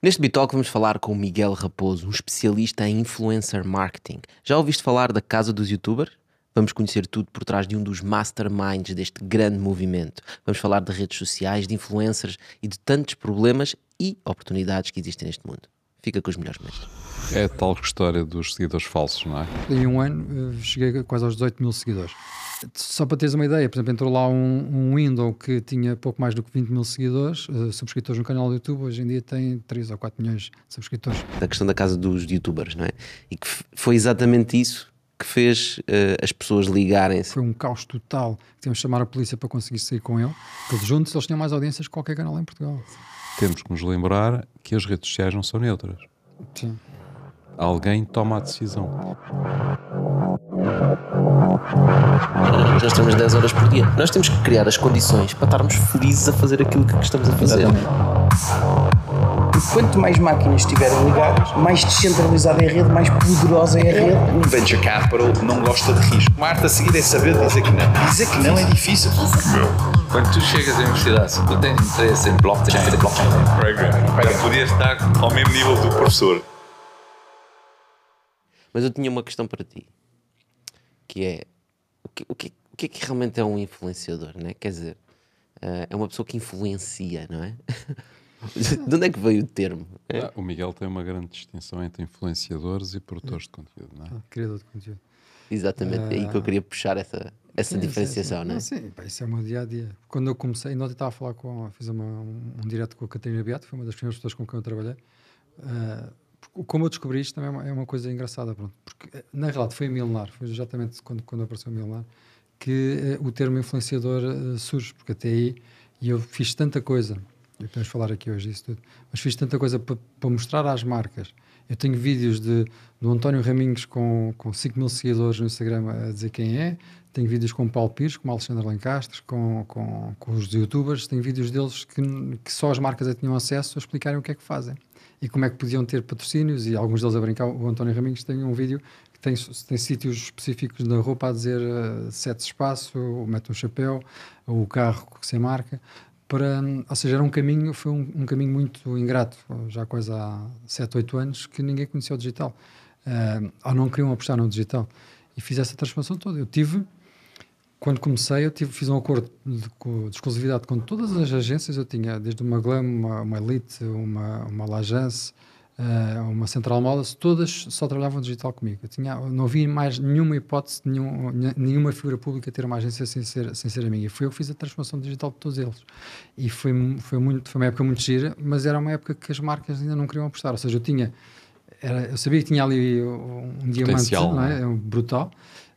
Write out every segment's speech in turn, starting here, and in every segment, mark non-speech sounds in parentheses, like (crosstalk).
Neste Bitalk vamos falar com o Miguel Raposo, um especialista em influencer marketing. Já ouviste falar da Casa dos Youtubers? Vamos conhecer tudo por trás de um dos masterminds deste grande movimento. Vamos falar de redes sociais, de influencers e de tantos problemas e oportunidades que existem neste mundo. Fica com os melhores momentos. É a tal história dos seguidores falsos, não é? Em um ano eh, cheguei quase aos 18 mil seguidores. Só para teres uma ideia, por exemplo, entrou lá um, um window que tinha pouco mais do que 20 mil seguidores, uh, subscritores no canal do YouTube, hoje em dia tem 3 ou 4 milhões de subscritores. Da questão da casa dos youtubers, não é? E que foi exatamente isso que fez uh, as pessoas ligarem-se. Foi um caos total. Tínhamos de chamar a polícia para conseguir sair com ele. Porque juntos eles tinham mais audiências que qualquer canal em Portugal. Temos que nos lembrar que as redes sociais não são neutras. Sim. Alguém toma a decisão. Nós temos 10 horas por dia. Nós temos que criar as condições para estarmos felizes a fazer aquilo que estamos a fazer. E quanto mais máquinas estiverem ligadas, mais descentralizada é a rede, mais poderosa é a rede. Um venture capital não gosta de risco. Uma arte a seguir é saber dizer que não. Dizer que não é difícil. Quando tu chegas à universidade, se tu tens interesse em blockchain, blockchain Para poder estar ao mesmo nível do professor. Mas eu tinha uma questão para ti, que é o que, o que, o que é que realmente é um influenciador, né? Quer dizer, uh, é uma pessoa que influencia, não é? (laughs) de onde é que veio o termo? É? Ah, o Miguel tem uma grande distinção entre influenciadores e produtores de conteúdo, não é? Ah, criador de conteúdo. Exatamente, é aí que eu queria puxar essa, essa Sim, diferenciação, sim, sim. não é? Não, sim, pá, isso é o meu dia a dia. Quando eu comecei, ontem estava a falar com. Fiz uma, um, um direto com a Catarina Beato, foi uma das primeiras pessoas com quem eu trabalhei. Ah, porque como eu descobri isto também é uma, é coisa engraçada, pronto, porque eh, na realidade foi a Milenar, foi exatamente quando, quando apareceu a Milenar, que eh, o termo influenciador eh, surge, porque até aí e eu fiz tanta coisa, e podemos falar aqui hoje disso tudo, mas fiz tanta coisa para mostrar às marcas. Eu tenho vídeos de, do António Raminhos com, com 5 mil seguidores no Instagram a dizer quem é, tenho vídeos com o Paulo Pires, com o Alexandre Lencastre, com, com, com os youtubers, tenho vídeos deles que, que só as marcas é tinham acesso a explicarem o que é que fazem e como é que podiam ter patrocínios e alguns deles a brincar. O António Raminhos tem um vídeo que tem, tem sítios específicos na roupa a dizer uh, sete espaço, mete um chapéu, o carro sem marca. Para, ou seja, era um caminho, foi um, um caminho muito ingrato, já quase há 7, 8 anos, que ninguém conhecia o digital. Uh, ou não queriam apostar no digital. E fiz essa transformação toda. Eu tive, quando comecei, eu tive, fiz um acordo de, de, exclusividade com todas as agências. Eu tinha desde uma Glam, uma, uma Elite, uma, uma Lagence, uh, uma Central Modas, todas só trabalhavam digital comigo. Eu tinha, não havia mais nenhuma hipótese nenhum, nenhuma figura pública ter uma agência sem ser, sem ser a minha. E foi eu que fiz a transformação digital de todos eles. E foi, foi, muito, foi uma época muito gira, mas era uma época que as marcas ainda não queriam apostar. Ou seja, eu tinha. Era, eu sabia que tinha ali um diamante não é? brutal,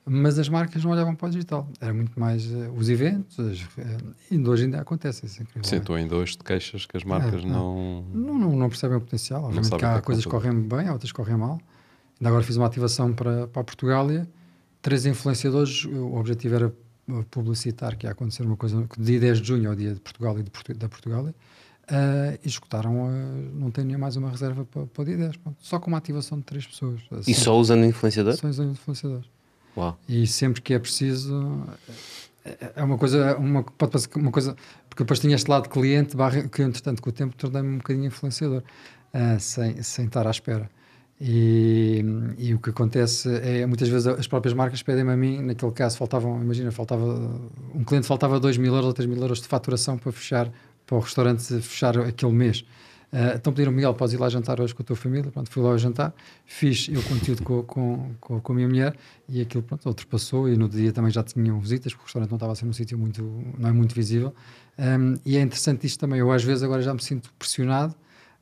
mas as marcas não olhavam para o digital. Era muito mais uh, os eventos, as, uh, ainda hoje ainda acontece isso. Sim, tu ainda hoje te queixas que as marcas É, não... Não, não, não percebem o potencial. Obviamente que há é que coisas que correm bem, há outras que correm mal. Ainda agora fiz uma ativação para, para a Portugália. Três influenciadores, o objetivo era uh, publicitar que ia acontecer uma coisa, que dia 10 de junho é o dia de Portugal e de Portu da Portugália. Uh, e escutaram, uh, não tem nem mais uma reserva para, para o dia 10. Pronto. Só com uma ativação de três pessoas. E só usando influenciador? Só usando influenciadores. Uau. E sempre que é preciso, é- é uma coisa, uma, pode parecer uma coisa, porque depois tinha este lado cliente, barra, que entretanto, com o tempo tornei-me um bocadinho influenciador, ah, sem, sem estar à espera. E, e o que acontece é, muitas vezes as próprias marcas pedem-me a mim, naquele caso faltavam, imagina, faltava, um cliente faltava 2 mil euros ou 3 mil euros de faturação para fechar, para o restaurante fechar aquele mês. Uh, então pediram Miguel, podes ir lá jantar hoje com a tua família. Pronto, fui lá ao jantar, fiz eu conteúdo com, com, com, com a minha mulher e aquilo pronto, ultrapassou. E no dia também já tinham visitas, porque o restaurante não estava a ser num sítio muito, não é muito visível. Um, e é interessante isto também. Eu às vezes agora já me sinto pressionado.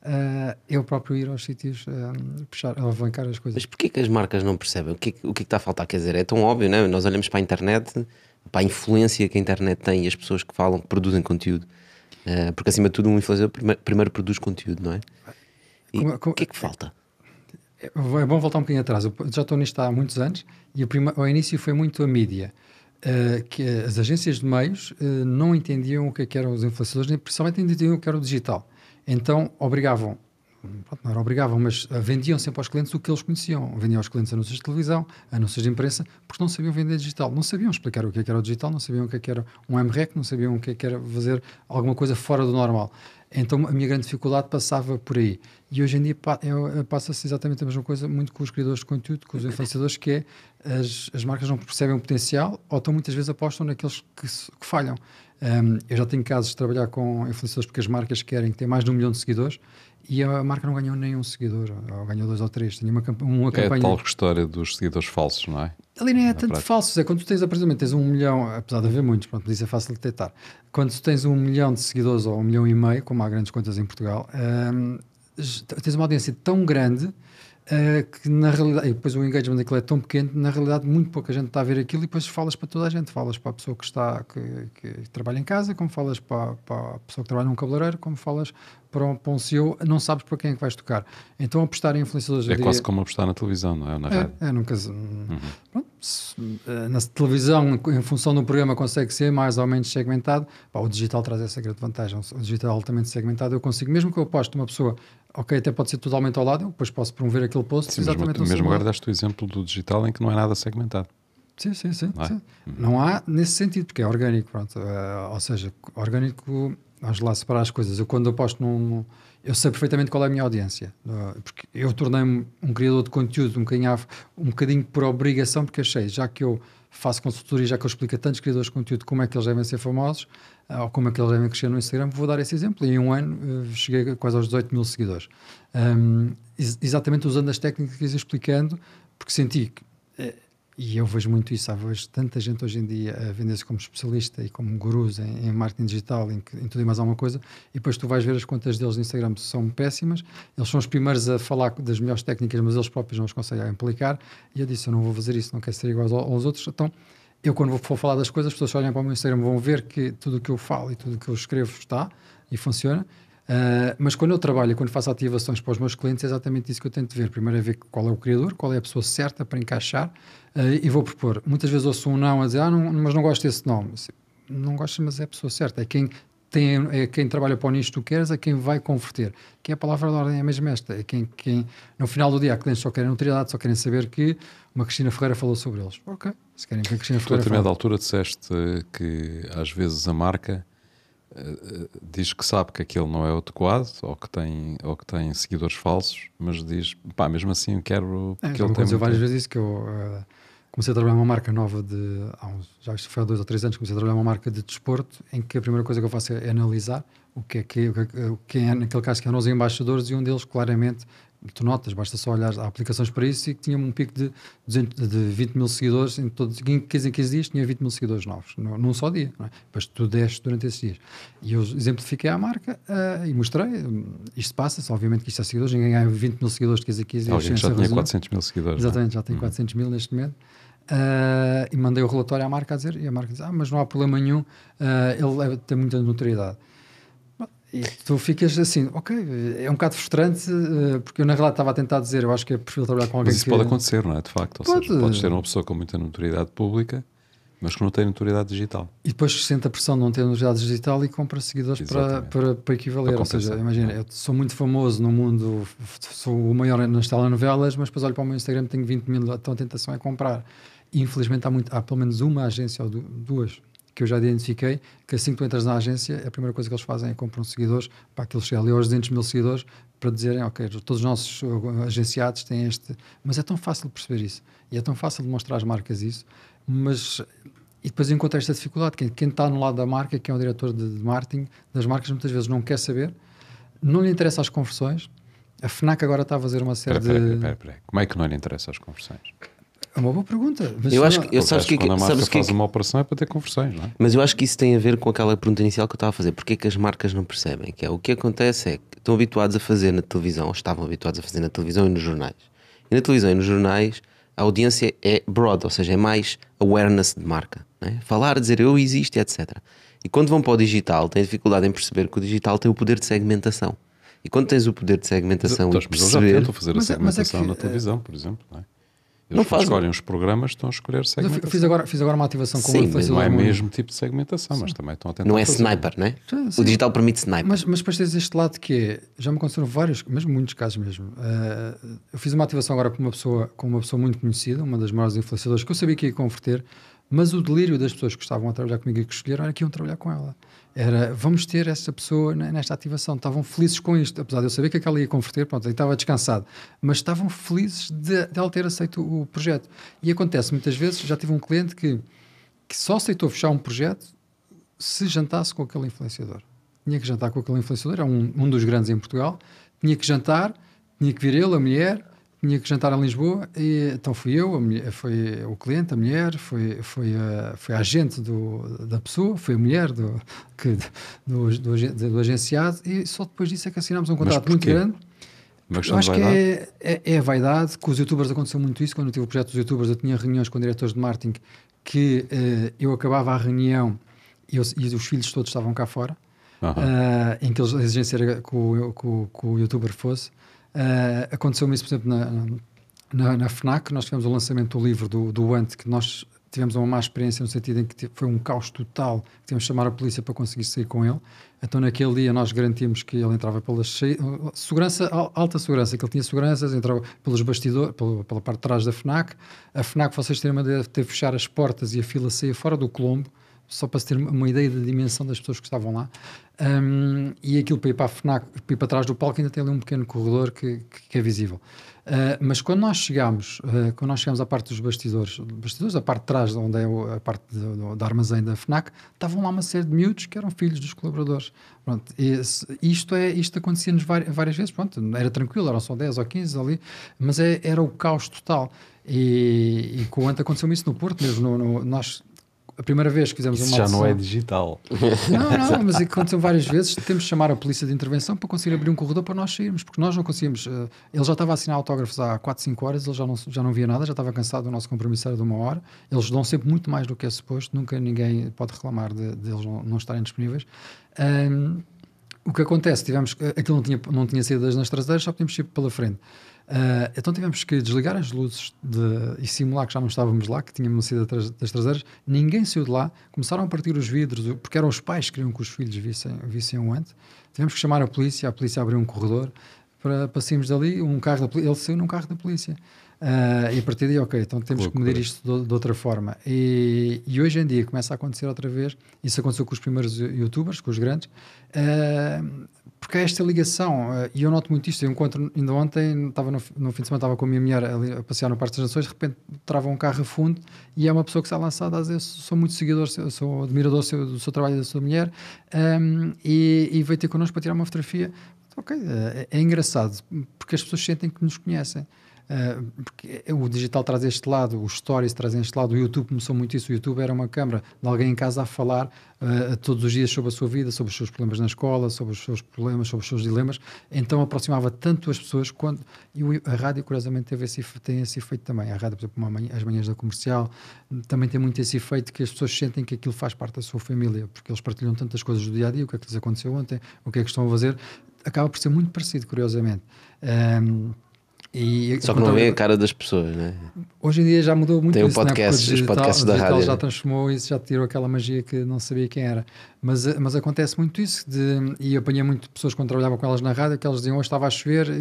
Uh, eu próprio ir aos sítios um, puxar, alavancar as coisas. Mas porquê que as marcas não percebem? O que, é o é que está a faltar? Quer dizer, é tão óbvio, não é? Nós olhamos para a internet, para a influência que a internet tem e as pessoas que falam, que produzem conteúdo. Uh, porque acima de tudo, um influenciador prime- primeiro produz conteúdo, não é? E o que é que falta? É bom voltar um bocadinho atrás. Eu já estou nisto há muitos anos e o prima- ao início foi muito a mídia. eh, que as agências de meios eh, não entendiam o que, é que eram os influenciadores, nem principalmente entendiam o que era o digital. Então obrigavam pronto, não era obrigavam, mas vendiam sempre aos clientes o que eles conheciam. Vendiam aos clientes anúncios de televisão, anúncios de imprensa, porque não sabiam vender digital. Não sabiam explicar o que, é que era o digital, não sabiam o que, é que era um MREC, não sabiam o que, é que era fazer alguma coisa fora do normal. Então a minha grande dificuldade passava por aí. E hoje em dia pa- é- passa-se exatamente a mesma coisa, muito com os criadores de conteúdo, com os influenciadores, que é as, as marcas não percebem o potencial ou então muitas vezes apostam naqueles que, que falham. Um, eu já tenho casos de trabalhar com influenciadores porque as marcas querem ter mais de um milhão de seguidores e a marca não ganhou nenhum seguidor, ou ganhou dois ou três. Tinha uma, uma É a campanha. tal história dos seguidores falsos, não é? Ali nem é tanto prática. falsos, é quando tu tens, aparentemente, tens um milhão, apesar de haver muitos, pronto, mas isso é fácil de detectar. Quando tu tens um milhão de seguidores ou um milhão e meio, como há grandes contas em Portugal, hum, tens uma audiência tão grande eh, que na realidade, e depois o engagement daquilo é tão pequeno, na realidade muito pouca gente está a ver aquilo e depois falas para toda a gente, falas para a pessoa que está, que, que trabalha em casa, como falas para, para a pessoa que trabalha num cabeleireiro, como falas para um, para um CEO, não sabes para quem é que vais tocar. Então apostar em influenciadores... É quase diria- como apostar na televisão, não é? Na rádio. é, é, nunca. se- pronto, se, eh, na televisão, em função do programa, consegue ser mais ou menos segmentado. Pá, o digital traz essa grande vantagem. O digital altamente segmentado, eu consigo, mesmo que eu aposte uma pessoa, ok, até pode ser totalmente ao lado, eu depois posso promover aquele post Sim, mesmo, exatamente mesmo seu agora deste o exemplo do digital em que não é nada segmentado. Sim, sim, sim. Não é? sim. Não há nesse sentido, porque é orgânico. Pronto. Eh, ou seja, orgânico, vamos lá separar as coisas. Eu, quando aposto num. Eu sei perfeitamente qual é a minha audiência. Porque eu tornei-me um criador de conteúdo um bocadinho, um bocadinho por obrigação, porque achei, já que eu faço consultoria, já que eu explico a tantos criadores de conteúdo como é que eles devem ser famosos, eh, ou como é que eles devem crescer no Instagram, vou dar esse exemplo. E em um ano eh, cheguei quase aos 18 mil seguidores. Um, ex- exatamente usando as técnicas ia explicando, porque senti que eh, e eu vejo muito isso, há vejo tanta gente hoje em dia a vender-se como especialista e como gurus em, em marketing digital, em, em tudo e mais alguma coisa, e depois tu vais ver as contas deles no Instagram são péssimas, eles são os primeiros a falar das melhores técnicas, mas eles próprios não os conseguem aplicar, e eu disse, eu não vou fazer isso, não quero ser igual aos, aos outros, então eu quando for falar das coisas, as pessoas olham para o meu Instagram vão ver que tudo o que eu falo e tudo o que eu escrevo está e funciona, Uh, mas quando eu trabalho, quando faço ativações para os meus clientes, é exatamente isso que eu tento ver. Primeiro é ver qual é o criador, qual é a pessoa certa para encaixar uh, e vou propor. Muitas vezes ouço um não a dizer, ah, não, mas não gosto desse nome. Não gosto, mas é a pessoa certa. É quem, tem, é quem trabalha para o nicho que tu queres, é quem vai converter. Que é a palavra da ordem é mesmo esta. É quem, quem no final do dia, há clientes só querem utilidade, só querem saber que uma Cristina Ferreira falou sobre eles. Ok, se querem que a Cristina Tu, a Ferreira determinada altura, disseste que às vezes a marca diz que sabe que aquele não é adequado ou que tem, ou que tem seguidores falsos, mas diz, pá, mesmo assim eu quero. É, já ele aconteceu muito- várias vezes isso, que eu eh, comecei a trabalhar numa marca nova de, há uns, já isto foi há dois ou três anos, comecei a trabalhar numa marca de desporto, em que a primeira coisa que eu faço é analisar o que é que, o que, é que- quem é, naquele caso, que eram os embaixadores, e um deles, claramente, tu notas, basta só olhar, há aplicações para isso, e que tinha um pico de, 200, de 20 mil seguidores, em, todos, em 15 em 15 dias tinha 20 mil seguidores novos, num, num só dia, não é? depois tu desces durante esses dias. E eu exemplifiquei à marca eh, e mostrei, hum, isto passa-se, obviamente que isto é seguidores, ninguém ganha 20 mil seguidores de 15 em 15 dias. Alguém já tinha razão. 400 mil seguidores. é? Exatamente, já tem 400 mil neste momento. Ah, e mandei o relatório à marca a dizer, e a marca diz: Ah, mas não há problema nenhum, ah, ele tem muita notoriedade. E tu ficas assim, ok, é um bocado frustrante, ah, porque eu na realidade estava a tentar dizer, eu acho que é preferível trabalhar com alguém Mas isso que. pode acontecer, não é? De facto. Ou Pode. seja, podes ter uma pessoa com muita notoriedade pública, mas que não tem notoriedade digital. E depois sente a pressão de não ter notoriedade digital e compra seguidores para, para, para equivaler. Para Ou seja, imagina, eu sou muito famoso no mundo, sou o maior nas telenovelas, mas depois olho para o meu Instagram tenho 20 mil, então a tentação é comprar. E infelizmente há, muito, há pelo menos uma agência ou du- duas que eu já identifiquei, que assim que tu entras na agência, a primeira coisa que eles fazem é compram seguidores para aquilo chegar ali aos 200 mil seguidores para dizerem, ok, todos os nossos uh, agenciados têm este. Mas é tão fácil de perceber isso e é tão fácil de mostrar às marcas isso, mas. E depois encontro esta dificuldade. Quem, quem está no lado da marca, quem é o diretor de, de marketing das marcas, muitas vezes não quer saber, não lhe interessa as conversões. A FNAC agora está a fazer uma série espera, de. espera, espera. Como é que não lhe interessa as conversões? É uma boa pergunta. mas Eu acho que- eu- sabes que- quando a marca sabes que- faz uma operação é para ter conversões, não é? Mas eu acho que isso tem a ver com aquela pergunta inicial que eu estava a fazer. Porquê que as marcas não percebem? Que é, o que acontece é que estão habituados a fazer na televisão, ou estavam habituados a fazer na televisão e nos jornais. E na televisão e nos jornais a audiência é broad, ou seja, é mais awareness de marca. né? Falar, dizer eu existo, etc. E quando vão para o digital, têm dificuldade em perceber que o digital tem o poder de segmentação. E quando tens o poder de segmentação Mas, e mas eles já perceber... tentam fazer Mas a é- mas é segmentação que, na eh, televisão, por exemplo. Não é? Eles Não fazem. escolhem os programas, estão a escolher eu segmentação. fi- fiz agora, fiz agora uma ativação com Sim, uma mas Não é o mesmo tipo de segmentação, mas também estão a tentar Não é fazer. sniper, não é? Sim, sim. O digital permite sniper. Mas, mas depois tens este lado que é, já me aconteceram vários, mesmo muitos casos mesmo. Eh, eu fiz uma ativação agora com uma pessoa, com uma pessoa muito conhecida, uma das maiores influenciadoras, que eu sabia que ia converter, mas o delírio das pessoas que estavam a trabalhar comigo e que escolheram era que iam trabalhar com ela. Era, vamos ter esta pessoa ne- nesta ativação. Estavam felizes com isto, apesar de eu saber que aquela ia converter, pronto, aí estava descansado. Mas estavam felizes de, de ela ter aceito o projeto. E acontece muitas vezes, já tive um cliente que, que só aceitou fechar um projeto se jantasse com aquele influenciador. Tinha que jantar com aquele influenciador, é um, um dos grandes em Portugal. Tinha que jantar, tinha que vir ele, a mulher, tinha que jantar em Lisboa. E, então fui eu, mulher, foi o cliente, a mulher, foi, foi, a, foi a agente do, da pessoa, foi a mulher do, que, do, do, do agenciado. E só depois disso é que assinámos um contrato muito grande. Uma Eu acho que é, é, é a vaidade. Com os youtubers aconteceu muito isso. Quando eu tive o projeto dos youtubers, eu tinha reuniões com diretores de marketing que eh, eu acabava a reunião e, eu- e os filhos todos estavam cá fora, ah, em que eles, a exigência era que o, que o- que o youtuber fosse. Ah, Aconteceu-me isso, por exemplo, na, na, na FNAC. Nós tivemos o lançamento do livro do, do Ant, que nós tivemos uma má experiência no sentido em que foi um caos total, que tivemos de chamar a polícia para conseguir sair com ele. Então, naquele dia, nós garantimos que ele entrava pela segurança, al- alta segurança, que ele tinha seguranças, entrava pelos bastidores, pela, pela parte de trás da FNAC. A FNAC, vocês terem uma ideia, teve de fechar as portas e a fila saía fora do Colombo, só para se ter uma ideia da dimensão das pessoas que estavam lá. Um, e aquilo para ir para a FNAC, para ir para trás do palco, ainda tem ali um pequeno corredor que, que- que é visível. Uh, mas quando nós chegamos, uh, quando nós chegamos à parte dos bastidores, bastidores, a parte de trás, onde é o- a parte da armazém da FNAC, estavam lá uma série de miúdos que eram filhos dos colaboradores. Pronto, e se- isto, é, isto acontecia-nos vari- várias vezes, pronto, era tranquilo, eram só 10 ou 15 ali, mas é- era o caos total. E, e com o Anta aconteceu isso no Porto mesmo. no- no- nós, a primeira vez que fizemos Isso uma já não é audição- digital. não, não, (laughs) mas aconteceu várias vezes. Temos de chamar a polícia de intervenção para conseguir abrir um corredor para nós sairmos, porque nós não conseguimos. eh, ele já estava a assinar autógrafos há 4, 5 horas, ele já não, já não via nada, já estava cansado do nosso compromisso era de uma hora. Eles dão sempre muito mais do que é suposto, nunca ninguém pode reclamar de, de eles não, não estarem disponíveis. Ahm, o que acontece, tivemos que- aquilo não tinha, não tinha saídas nas traseiras, só podíamos ir pela frente. Ah, então tivemos que desligar as luzes de- e simular que já não estávamos lá, que tínhamos saído das, traseiras. Ninguém saiu de lá, começaram a partir os vidros, porque eram os pais que queriam que os filhos vissem, vissem o ante. Tivemos que chamar a polícia, a polícia abriu um corredor para, sairmos dali. Um carro da, ele saiu num carro da polícia. Ah, e a partir daí, ok, então temos que medir isto de, de outra forma. E, e hoje em dia começa a acontecer outra vez. Isso aconteceu com os primeiros youtubers, com os grandes, ah, porque há esta ligação. ah, e eu noto muito isto. Eu encontro, ainda ontem, estava no, no fim de semana, estava com a minha mulher ali a passear no Parque das Nações, de repente trava um carro a fundo e é uma pessoa que está lançada dizer: "Eu Sou muito seguidor, sou, admirador do seu, do seu trabalho da sua mulher, ah, e, e veio ter connosco para tirar uma fotografia. Ok, é, é engraçado, porque as pessoas sentem que nos conhecem. Uh, porque o digital traz este lado, os stories trazem este lado, o YouTube começou muito isso. O YouTube era uma câmara de alguém em casa a falar uh, todos os dias sobre a sua vida, sobre os seus problemas na escola, sobre os seus problemas, sobre os seus dilemas. Então aproximava tanto as pessoas quando. E a rádio, curiosamente, teve esse, tem esse efeito também. A rádio, por exemplo, manhã- as manhãs da comercial, também tem muito esse efeito que as pessoas sentem que aquilo faz parte da sua família, porque eles partilham tantas coisas do dia a dia, o que é que lhes aconteceu ontem, o que é que estão a fazer. Acaba por ser muito parecido, curiosamente. Um, e Só que não vê a cara das pessoas, né? Hoje em dia já mudou muito Tem isso, né? Porque podcast- os podcasts da rádio, já né? transformou isso, já tirou aquela magia que não sabia quem era. Mas, mas acontece muito isso, de, e apanhei muito pessoas quando trabalhava com elas na rádio, que elas diziam hoje estava a chover e,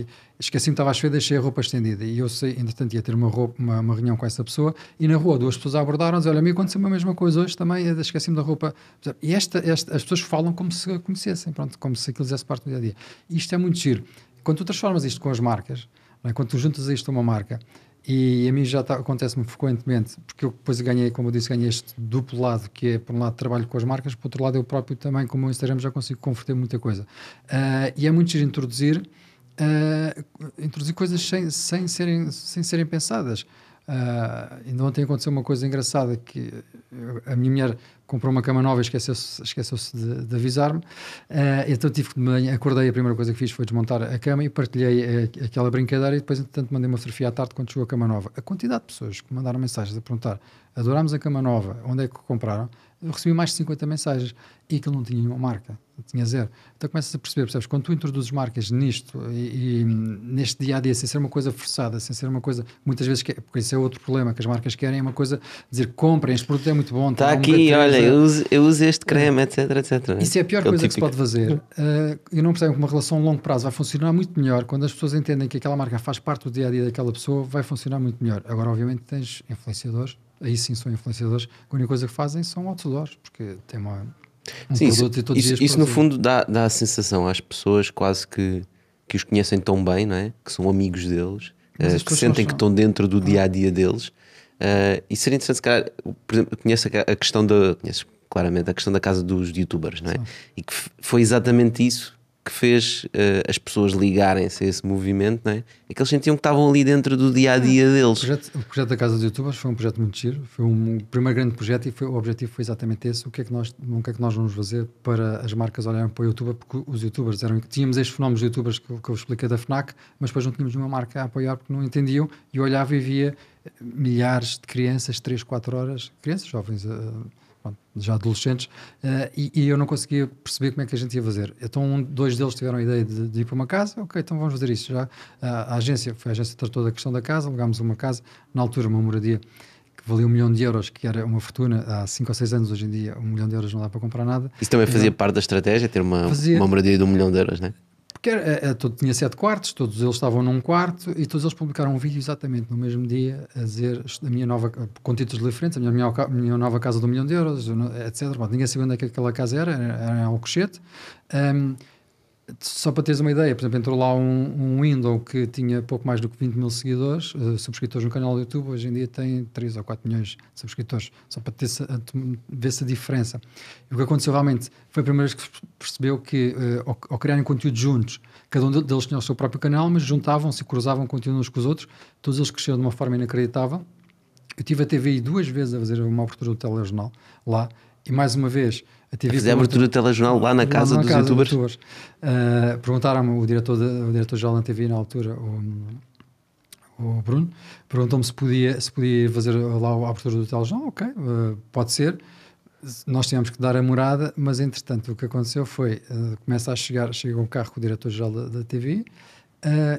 e esqueci-me que estava a chover, deixei a roupa estendida. E eu sei, entretanto, ia ter uma, roupa, uma, uma reunião com essa pessoa e na rua duas pessoas abordaram olha, a mim aconteceu a mesma coisa hoje também, esqueci-me da roupa. E esta, esta, as pessoas falam como se a conhecessem, pronto, como se aquilo fizesse parte do dia a dia. Isto é muito giro. Quando tu transformas isto com as marcas, é? quando tu juntas isto a uma marca, e a mim já tá- acontece-me frequentemente, porque eu depois ganhei, como eu disse, ganhei este duplo lado, que é, por um lado, trabalho com as marcas, por outro lado, eu próprio também, como o Instagram, já consigo converter muita coisa. Ah, e é muito giro introduzir, ah, introduzir coisas sem, sem, serem, sem serem pensadas. Ah, ainda ontem aconteceu uma coisa engraçada que a minha mulher comprou uma cama nova e esqueceu-se esqueceu de, de avisar-me. Ah, então tive que manhã, acordei a primeira coisa que fiz foi desmontar a cama e partilhei eh, aquela brincadeira e depois entretanto mandei uma fotografia à tarde quando chegou a cama nova. A quantidade de pessoas que mandaram mensagens a perguntar adorámos a cama nova, onde é que compraram? Eu recebi mais de 50 mensagens e aquilo não tinha nenhuma marca, tinha zero. Então começas a perceber, percebes? Quando tu introduzes marcas nisto e, e neste dia a dia, sem ser uma coisa forçada, sem ser uma coisa, muitas vezes, que, é, porque esse é outro problema que as marcas querem, é uma coisa dizer comprem, este produto é muito bom. Está tá um aqui, B3, olha, é- eu uso, eu uso este creme, etc, etc. né? isso é a pior Aquele coisa que se típico- pode fazer. Uh, e não percebem que uma relação a longo prazo vai funcionar muito melhor quando as pessoas entendem que aquela marca faz parte do dia a dia daquela pessoa, vai funcionar muito melhor. Agora, obviamente, tens influenciadores, aí sim são influenciadores, a única coisa que fazem são outdoors, porque tem uma, um Sim, isso, isso, isso no fundo dá, dá a sensação às pessoas quase que, que os conhecem tão bem, não é? Que são amigos deles, as que sentem que estão dentro do dia a dia deles. Eh, e seria interessante, se calhar, por exemplo, eu conheço a, questão da. Conheço claramente a questão da casa dos youtubers, não é? E que foi exatamente isso que fez eh, as pessoas ligarem-se a esse movimento, não é? É que eles sentiam que estavam ali dentro do dia a dia O deles. projeto, o projeto da Casa dos Youtubers foi um projeto muito giro, foi um, o primeiro grande projeto e foi, o objetivo foi exatamente esse. O que, é que nós, o que é que nós vamos fazer para as marcas olharem para o YouTube? Porque os Youtubers eram. Tínhamos estes fenómenos de Youtubers que, eu- que eu expliquei da Fnac, mas depois não tínhamos nenhuma marca a apoiar porque não entendiam e olhava e via milhares de crianças, 3, 4 horas, crianças, jovens. pronto, já adolescentes, eh, e, e eu não conseguia perceber como é que a gente ia fazer. Então, um- dois deles tiveram a ideia de, de ir para uma casa, ok, então vamos fazer isso. Já, a, a agência, foi a agência que tratou da questão da casa, alugámos uma casa, na altura, uma moradia que valia um milhão de euros, que era uma fortuna há 5 ou 6 anos, hoje em dia, um milhão de euros não dá para comprar nada. Isso também fazia parte da estratégia, ter uma, Fazia. uma moradia de um milhão de euros, não é? Porque era, é, é, todo, tinha sete quartos, todos eles estavam num quarto e todos eles publicaram um vídeo exatamente no mesmo dia a dizer a minha nova, com títulos diferentes, a minha, minha, minha nova casa um milhão de euros, etc. Bom, ninguém sabia onde é que aquela casa era, era, era em. Ahm, só para teres uma ideia, por exemplo, entrou lá um, um window que tinha pouco mais do que 20 mil seguidores, eh, subscritores no canal do YouTube, hoje em dia tem 3 ou 4 milhões de subscritores, só para ter a, ver-se a diferença. E o que aconteceu realmente foi a primeira vez que se percebeu que, eh, ao, ao criarem conteúdo juntos, cada um de- deles tinha o seu próprio canal, mas juntavam-se e cruzavam conteúdo uns com os outros, todos eles cresceram de uma forma inacreditável. Eu tive a TVI duas vezes a fazer uma abertura do telejornal lá, e mais uma vez Fazer a abertura do telejornal lá na casa dos youtubers. Uh, Perguntaram-me o diretor da- diretor-geral TV na altura, o, o Bruno, perguntou-me se podia, se podia fazer lá a abertura do telejornal. Ok, uh, pode ser. Nós tínhamos que dar a morada, mas entretanto o que aconteceu foi: uh, começa a chegar, chega um carro com o diretor-geral da, da TV.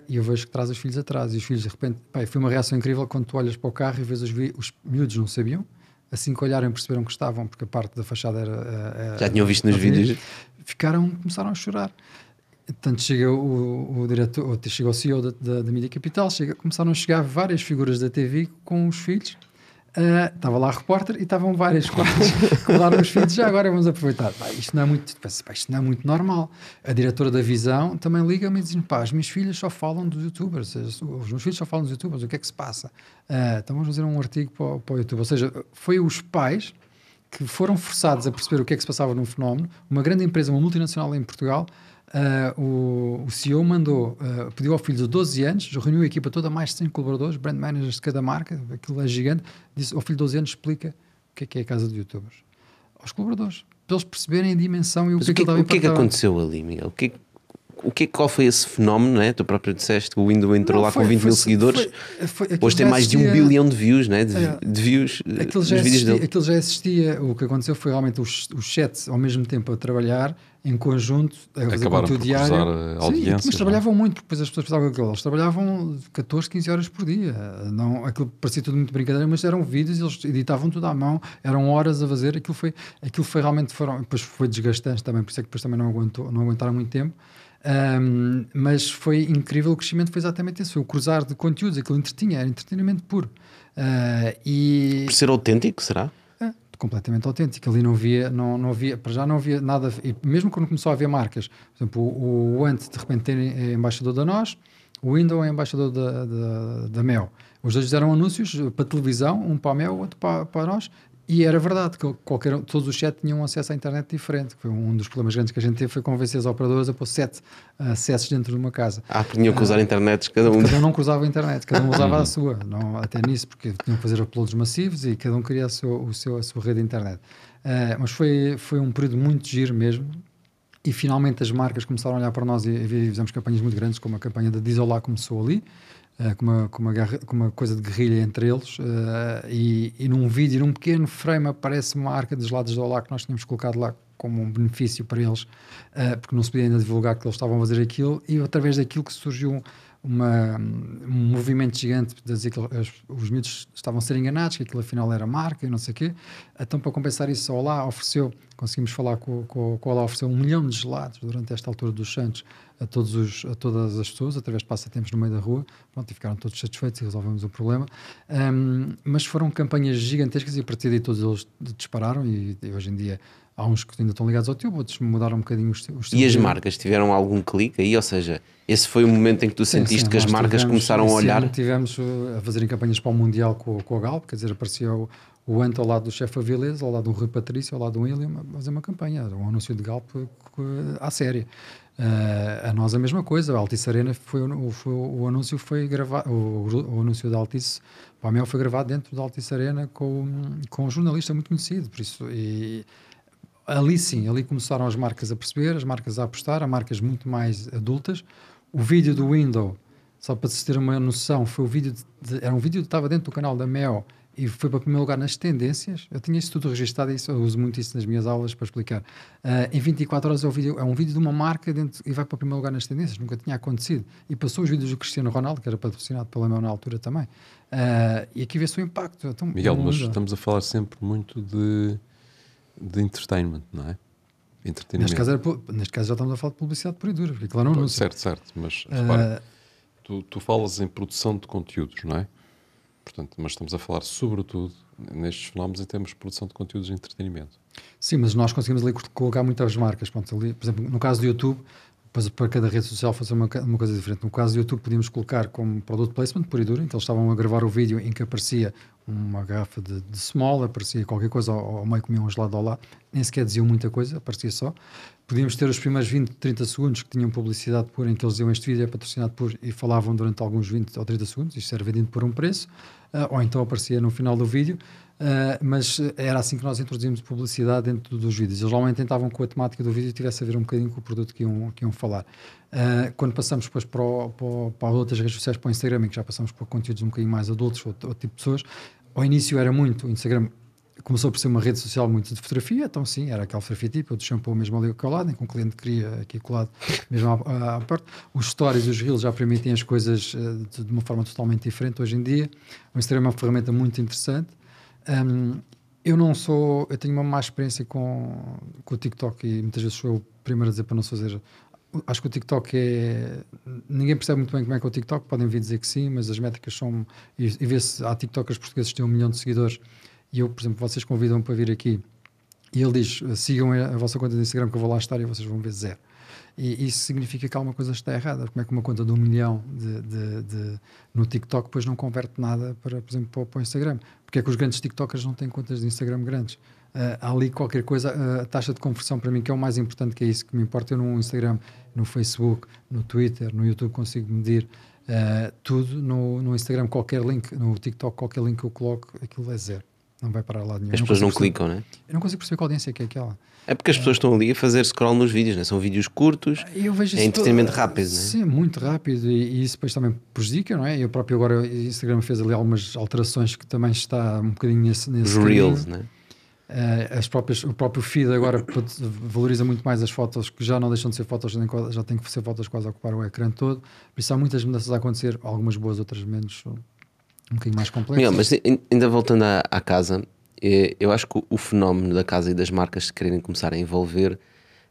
e eu vejo que traz os filhos atrás, e os filhos de repente, pá, foi uma reação incrível quando tu olhas para o carro e vês os, os miúdos não sabiam, assim que olharam perceberam que estavam, porque a parte da fachada era. era- Já tinham visto nos vídeos. Ficaram, começaram a chorar. Portanto, chega o, o diretor, chega o CEO da, da, da Mídia Capital, chega, começaram a chegar várias figuras da TV com os filhos. Ah, estava lá a repórter e estavam várias quadras (laughs) que mudaram os filhos. Já agora vamos aproveitar. Pá, isto, não é muito, pá, isto não é muito normal. A diretora da Visão também liga-me e diz: pá, as minhas filhas só falam dos youtubers. Os, meus filhos só falam dos youtubers. O que é que se passa? Ah, então vamos fazer um artigo para, o- para o YouTube. Ou seja, foi os pais que foram forçados a perceber o que é que se passava no fenómeno. Uma grande empresa, uma multinacional em Portugal, ah, o, o CEO mandou, ah, pediu ao filho de 12 anos, reuniu a equipa toda, mais de 100 colaboradores, brand managers de cada marca, aquilo é gigante, disse ao filho de 12 anos, explica o que é que é a casa de youtubers. Aos colaboradores, para eles perceberem a dimensão e o Mas que, que, é que o que é que aconteceu ali, Miguel? O que, o que, qual foi esse fenómeno? Não é? Tu próprio disseste que o Windows entrou Não, lá foi- com 20 mil foi- seguidores. foi- Hoje tem mais de um existia- bilhão de views, não é? De, É. de views eh, Aquilo já, vídeos existia, dele. aquilo já existia. O que aconteceu foi realmente os, os sets ao mesmo tempo a trabalhar em conjunto, a fazer Acabaram conteúdo diário. Sim, mas não é? trabalhavam muito, porque depois as pessoas pensavam que eles trabalhavam 14, 15 horas por dia. Não, aquilo parecia tudo muito brincadeira, mas eram vídeos, eles editavam tudo à mão, eram horas a fazer. Aquilo foi, aquilo foi realmente, foram, depois foi desgastante também, por isso é que depois também não, aguentou, não aguentaram muito tempo. Ahm, mas foi incrível, o crescimento foi exatamente esse, foi o cruzar de conteúdos, aquilo entretinha, era entretenimento puro. Ah, e Por ser autêntico, será? Completamente autêntico. Ali não havia, não, não havia, para já não havia nada. E mesmo quando começou a haver marcas, por exemplo, o, o Ant de repente é embaixador da Nós, o Window é embaixador da, da, da Mel. Os dois fizeram anúncios para televisão, um para a Mel, outro para, para nós. E era verdade que qualquer, todos os sete tinham acesso à internet diferente. Foi um dos problemas grandes que a gente teve foi convencer as operadoras a pôr sete acessos dentro de uma casa. Ah, porque tinham que usar internet cada um. Cada um não cruzava a internet, cada um usava a sua, não, até nisso, porque tinham que fazer uploads massivos e cada um queria a sua, o seu, a sua rede de internet. Eh, mas foi, foi um período muito giro mesmo. E finalmente as marcas começaram a olhar para nós e, e fizemos campanhas muito grandes, como a campanha da Diesel começou ali, uh, com, uma, com, uma com uma coisa de guerrilha entre eles. Uh, e, e num vídeo, num pequeno frame, aparece uma arca dos lados do Olá que nós tínhamos colocado lá como um benefício para eles, uh, porque não se podia ainda divulgar que eles estavam a fazer aquilo, e através daquilo que surgiu uma, um movimento gigante de dizer que os, os miúdos estavam a ser enganados, que aquilo afinal era marca e não sei o quê. Então, para compensar isso, a Olá ofereceu, conseguimos falar com, com, com a Olá, ofereceu um milhão de gelados durante esta altura dos Santos a, todos os, a todas as pessoas, através de passatempos no meio da rua. Pronto, e ficaram todos satisfeitos e resolvemos o problema. Um, mas foram campanhas gigantescas e a partir daí todos eles dispararam e, e hoje em dia há uns que ainda estão ligados ao teu, outros mudaram um bocadinho os, E as marcas tiveram algum clique aí? Ou seja, esse foi o momento em que tu sim, sentiste sim, que as marcas tivemos, começaram a olhar? Tivemos uh, a fazerem campanhas para o Mundial com, com a Galp, quer dizer, aparecia o, o Ant ao lado do chefe Avilés, ao lado do Rui Patrício, ao lado do William, fazer uma campanha, um anúncio de Galp uh, à série. Uh, a nós a mesma coisa, a Altice Arena foi, foi, o anúncio foi gravado, o, anúncio da Altice para Mel foi gravado dentro da Altice Arena com, com um jornalista muito conhecido, por isso, e, ali sim, ali começaram as marcas a perceber, as marcas a apostar, a marcas muito mais adultas. O vídeo do Window, só para se ter uma noção, foi o vídeo de, era um vídeo que estava dentro do canal da Mel e foi para o primeiro lugar nas tendências. Eu tinha isso tudo registado e eu uso muito isso nas minhas aulas para explicar. Uh, em 24 horas é, vídeo, é, um vídeo de uma marca dentro, e vai para o primeiro lugar nas tendências. Nunca tinha acontecido. E passou os vídeos do Cristiano Ronaldo, que era patrocinado pela Mel na altura também. Uh, e aqui vê-se o impacto. Então, Miguel, mas estamos a falar sempre muito de de entertainment, não é? Neste caso, era, neste caso já estamos a falar de publicidade pura e dura, porque claro não Certo, certo, mas repara, uh... tu, tu falas em produção de conteúdos, não é? Portanto, mas estamos a falar sobretudo nestes fenómenos em termos de produção de conteúdos de entretenimento. Sim, mas nós conseguimos ali colocar muitas marcas. Ali, por exemplo, no caso do YouTube, para cada rede social fazer uma, uma coisa diferente. No caso do YouTube, podíamos colocar como produto placement, por e duro, então eles estavam a gravar o vídeo em que aparecia uma garrafa de, de small, aparecia qualquer coisa, ou, ou meio comiam um gelado ao lado, nem sequer diziam muita coisa, aparecia só. Podíamos ter os primeiros 20, 30 segundos que tinham publicidade por, em que eles diziam este vídeo é patrocinado por, e falavam durante alguns 20 ou 30 segundos, isto era vendido por um preço, ou então aparecia no final do vídeo, Uh, mas era assim que nós introduzimos publicidade dentro dos vídeos. Eles normalmente tentavam com a temática do vídeo tivesse a ver um bocadinho com o produto que iam, que iam falar. Uh, quando passamos depois para, o, para, para, outras redes sociais, para o Instagram, em que já passamos para conteúdos um bocadinho mais adultos, outro, outro tipo de pessoas, ao início era muito, o Instagram começou por ser uma rede social muito de fotografia, então sim, era aquela fotografia tipo, eu shampoo mesmo ali colado, em que um cliente queria aqui colado mesmo à, à parte. Os stories, os reels já permitem as coisas uh, de, de, uma forma totalmente diferente hoje em dia. O Instagram é uma ferramenta muito interessante. Um, eu não sou, eu tenho uma má experiência com, com o TikTok e muitas vezes sou o primeiro a dizer para não fazer. Acho que o TikTok é. Ninguém percebe muito bem como é que é o TikTok, podem vir dizer que sim, mas as métricas são. E, e vê-se, há TikTokers portugueses que têm um milhão de seguidores e eu, por exemplo, vocês convidam para vir aqui e ele diz: sigam a vossa conta de Instagram que eu vou lá estar e vocês vão ver zero. E isso significa que alguma coisa está errada. Como é que uma conta de um milhão de, de, de no TikTok depois não converte nada para, por exemplo, para o Instagram? Porque é que os grandes TikTokers não têm contas de Instagram grandes? Uh, há ali qualquer coisa, uh, a taxa de conversão para mim, que é o mais importante, que é isso que me importa. Eu no Instagram, no Facebook, no Twitter, no YouTube consigo medir uh, tudo. No, no Instagram, qualquer link, no TikTok, qualquer link que eu coloco, aquilo é zero. Não vai para lá nenhum. As pessoas não clicam, né? Eu não consigo perceber qual audiência é que é aquela. É porque as pessoas estão ali a fazer scroll nos vídeos, né? são vídeos curtos, é entretenimento todo, rápido. Né? Sim, muito rápido e, e, isso depois também prejudica, não é? Eu próprio agora, o Instagram fez ali algumas alterações que também está um bocadinho nesse, nesse Os Reels, né? As próprias, o próprio feed agora (coughs) valoriza muito mais as fotos que já não deixam de ser fotos, já tem que ser fotos quase a ocupar o ecrã todo. Por isso há muitas mudanças a acontecer, algumas boas, outras menos, um bocadinho mais. Miguel, mas ainda voltando à, à casa, é, eu acho que o fenómeno da casa e das marcas se quererem começar a envolver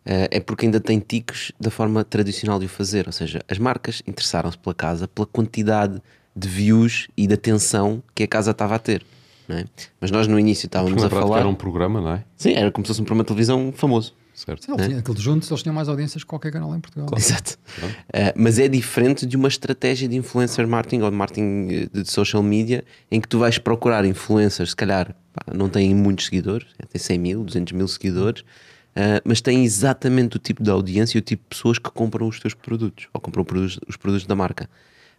eh, é porque ainda tem tiques da forma tradicional de o fazer. Ou seja, as marcas interessaram-se pela casa pela quantidade de views e de atenção que a casa estava a ter. É? Mas nós no início estávamos a falar. Era um programa, não é? Sim, era como se fosse um programa de televisão famoso. Certo. Sim, é? tinha, aqueles juntos eles tinham mais audiências que qualquer canal em Portugal. Claro. Exato. Uh, mas é diferente de uma estratégia de influencer marketing ou de marketing eh, de social media em que tu vais procurar influencers, se calhar pá, não têm muitos seguidores, é, tem 100 mil, 200 mil seguidores, uh, mas têm exatamente o tipo de audiência e o tipo de pessoas que compram os teus produtos ou compram produtos, os produtos da marca.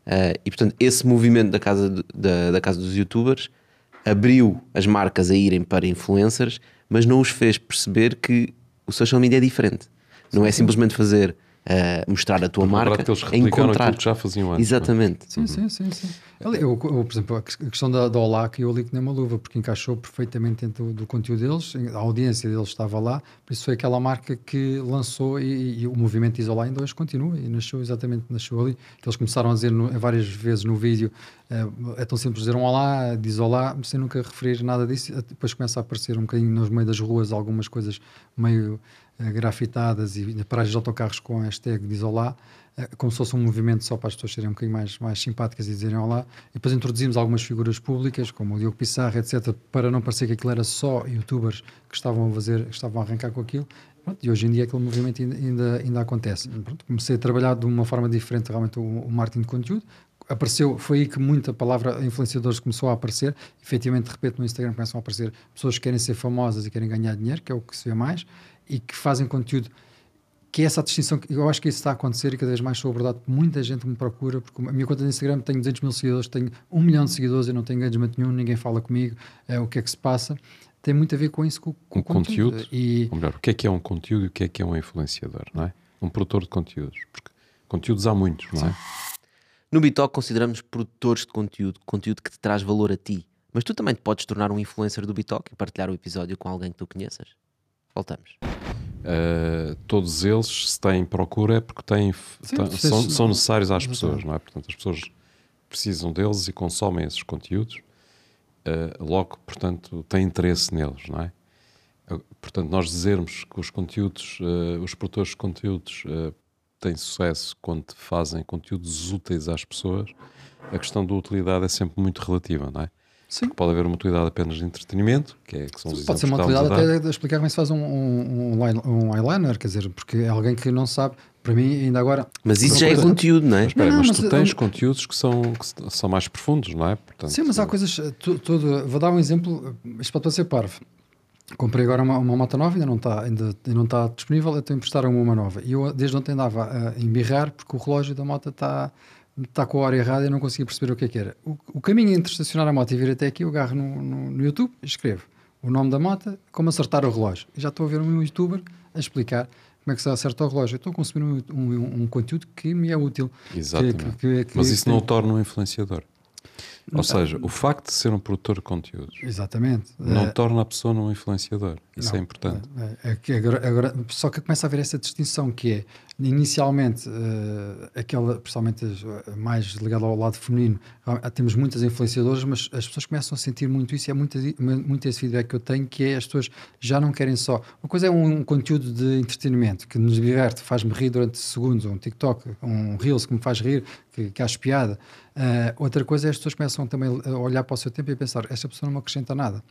Uh, e portanto, esse movimento da casa, de, da, da casa dos youtubers abriu as marcas a irem para influencers, mas não os fez perceber que o social media é diferente. Não é simplesmente fazer, eh, mostrar a tua marca, que eles é encontrar. que já faziam antes. Exatamente. Sim, sim, sim, sim. Ali, eu, eu, por exemplo, a ques- a questão da, da Olá que eu li que nem uma luva, porque encaixou perfeitamente dentro do, do conteúdo deles, a audiência deles estava lá, por isso foi aquela marca que lançou e, e o movimento Isolá ainda hoje continua e nasceu exatamente, nasceu ali, que eles começaram a dizer no- várias vezes no vídeo, eh, é tão simples dizer um olá, diz olá, sem nunca referir nada disso, depois começa a aparecer um bocadinho no meio das ruas algumas coisas meio grafitadas e paragens de autocarros com hashtag diz olá, eh, como se fosse um movimento só para as pessoas serem um bocadinho mais, mais simpáticas e dizerem olá. E depois introduzimos algumas figuras públicas, como o Diogo Pissarra, etc., para não parecer que aquilo era só youtubers que estavam a fazer, que estavam a arrancar com aquilo. Pronto, e hoje em dia aquele movimento ainda, ainda, ainda acontece. Pronto, comecei a trabalhar de uma forma diferente realmente o, o marketing de conteúdo. Apareceu, foi aí que muita palavra influenciadores começou a aparecer. Efetivamente, de repente, no Instagram começam a aparecer pessoas que querem ser famosas e querem ganhar dinheiro, que é o que se vê mais, e que fazem conteúdo que é essa distinção, que eu acho que isso está a acontecer e cada vez mais sou abordado por muita gente que me procura, porque a minha conta de Instagram tem 200 mil seguidores, tenho um milhão de seguidores, eu não tenho engagement nenhum, ninguém fala comigo, é, o que é que se passa, tem muito a ver com isso, com, com Um conteúdo, E, Ou melhor, o que é que é um conteúdo e o que é que é um influenciador, não é? Um produtor de conteúdos. Porque conteúdos há muitos, não é? No Bitalk consideramos produtores de conteúdo, conteúdo que te traz valor a ti. Mas tu também te podes tornar um influencer do Bitalk e partilhar o episódio com alguém que tu conheças. Voltamos. Uh, todos eles, se têm procura, é porque têm, Sim, são, são necessários às pessoas, não é? Portanto, as pessoas precisam deles e consomem esses conteúdos, uh, logo, portanto, têm interesse neles, não é? Uh, Portanto, nós dizermos que os conteúdos, uh, os produtores de conteúdos uh, têm sucesso quando fazem conteúdos úteis às pessoas, a questão da utilidade é sempre muito relativa, não é? Sim, Pode haver uma utilidade apenas de entretenimento, que, é, que são os pode ser uma utilidade até de explicar como é que se faz um, um, um line- eyeliner, quer dizer, porque é alguém que não sabe, para mim ainda agora... Mas isso já é coisa- conteúdo, não é? Mas, espera, Não, mas, mas, tu tens hum, conteúdos que são, que são mais profundos, não é? Portanto, Sim, mas há coisas. eh, tu- tudo, vou dar um exemplo. Isto pode parecer parvo. Comprei agora uma, uma moto nova, ainda não está ainda, ainda não está disponível. Eu tenho que emprestar uma nova. E eu desde ontem andava a embirrar porque o relógio da moto está está com a hora errada e não conseguia perceber o que é que era. O, o caminho entre estacionar a moto e vir até aqui, eu agarro no, no, no YouTube e escrevo o nome da moto, como acertar o relógio. E já estou a ver um youtuber a explicar como é que se acerta o relógio. Eu estou a consumir um, um, um conteúdo que me é útil. Exatamente. que- que- que- Mas isso não o torna um influenciador. Ou seja, o facto de ser um produtor de conteúdos Exatamente. não Eh, torna a pessoa um influenciador. Isso Não, é importante. É, é que agora, agora- só que começa a haver essa distinção que é inicialmente eh, aquela, principalmente eh, mais ligada ao lado feminino, temos muitas influenciadoras, mas as pessoas começam a sentir muito isso e é muito, muito esse feedback que eu tenho que é as pessoas já não querem só. Uma coisa é um, conteúdo de entretenimento que nos diverte, faz-me rir durante segundos, um TikTok, um Reels que me faz rir, que, que acho piada. Eh, outra coisa é as pessoas começam também a olhar para o seu tempo e a pensar, esta pessoa não me acrescenta nada.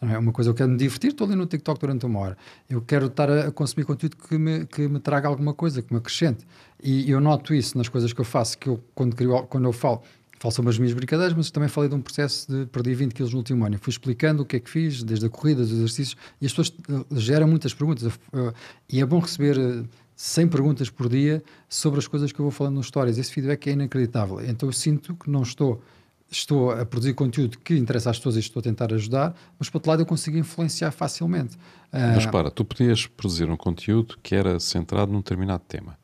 Não é uma coisa, eu quero me divertir, estou ali no TikTok durante uma hora. Eu quero estar a, consumir conteúdo que me, que me traga alguma coisa, que me acrescente. E eu noto isso nas coisas que eu faço, que eu, quando, crio, quando eu falo, falo sobre as minhas brincadeiras, mas também falei de um processo de perder 20 quilos no último ano. Eu fui explicando o que é que fiz, desde a corrida, dos exercícios, e as pessoas eh, geram muitas perguntas. Eh, e é bom receber eh, 100 perguntas por dia sobre as coisas que eu vou falando nos stories. Esse feedback é inacreditável. Então eu sinto que não estou estou a produzir conteúdo que interessa às pessoas e estou a tentar ajudar, mas por outro lado eu consigo influenciar facilmente. Ah, Mas para, tu podias produzir um conteúdo que era centrado num determinado tema.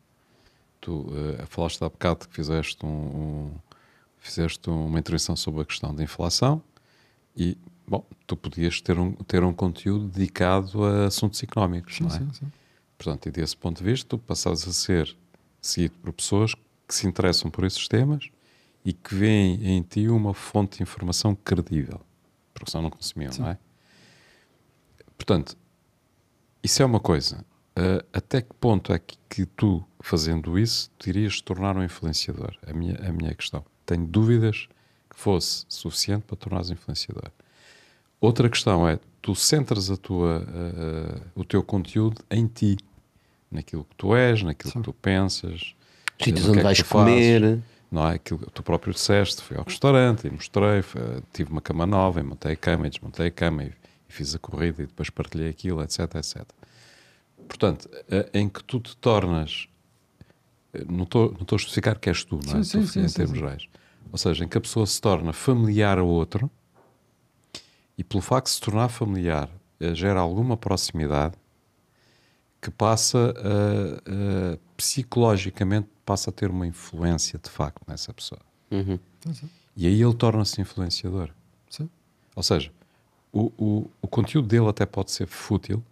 Tu uh, falaste há bocado que fizeste, um, um- fizeste uma intervenção sobre a questão da inflação e, bom, tu podias ter um, ter um conteúdo dedicado a assuntos económicos, sim, não é? sim, sim. Portanto, e desse ponto de vista, tu passavas a ser seguido por pessoas que se interessam por esses temas e que veem em ti uma fonte de informação credível, porque senão não consumiam, não é? Portanto, isso é uma coisa. Uh, até que ponto é que, que tu, fazendo isso, te irias tornar um influenciador? A minha, a minha questão. Tenho dúvidas que fosse suficiente para tornares um influenciador. Outra questão é, tu centras a tua, uh, o teu conteúdo em ti, naquilo que tu és, naquilo Sim. que tu pensas, Sítios onde que é vais que fazes, comer. Não é? Aquilo que tu próprio disseste, fui ao restaurante e mostrei, fui- tive uma cama nova, e montei a cama e desmontei a cama e, e fiz a corrida e depois partilhei aquilo, etc, etc. Portanto, em que tu te tornas, não estou não estou a especificar que és tu, não é? Sim, sim, sim, em termos gerais. Ou seja, em que a pessoa se torna familiar a outro e pelo facto de se tornar familiar eh, gera alguma proximidade que passa a, a- psicologicamente passa a ter uma influência de facto nessa pessoa. Uhum. E aí ele torna-se influenciador. Sim. Ou seja, o, o, o conteúdo dele até pode ser fútil,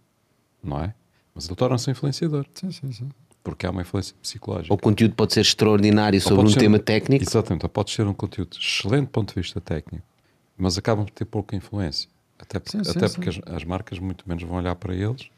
não é? Mas ele torna-se influenciador, Sim, sim, sim. porque há uma influência psicológica. O conteúdo pode ser extraordinário Ou sobre um ser- tema técnico. Exatamente, ou pode ser um conteúdo excelente do ponto de vista técnico, mas acabam por ter pouca influência. Até, porque- Sim, sim, até sim. porque as, as marcas muito menos vão olhar para eles,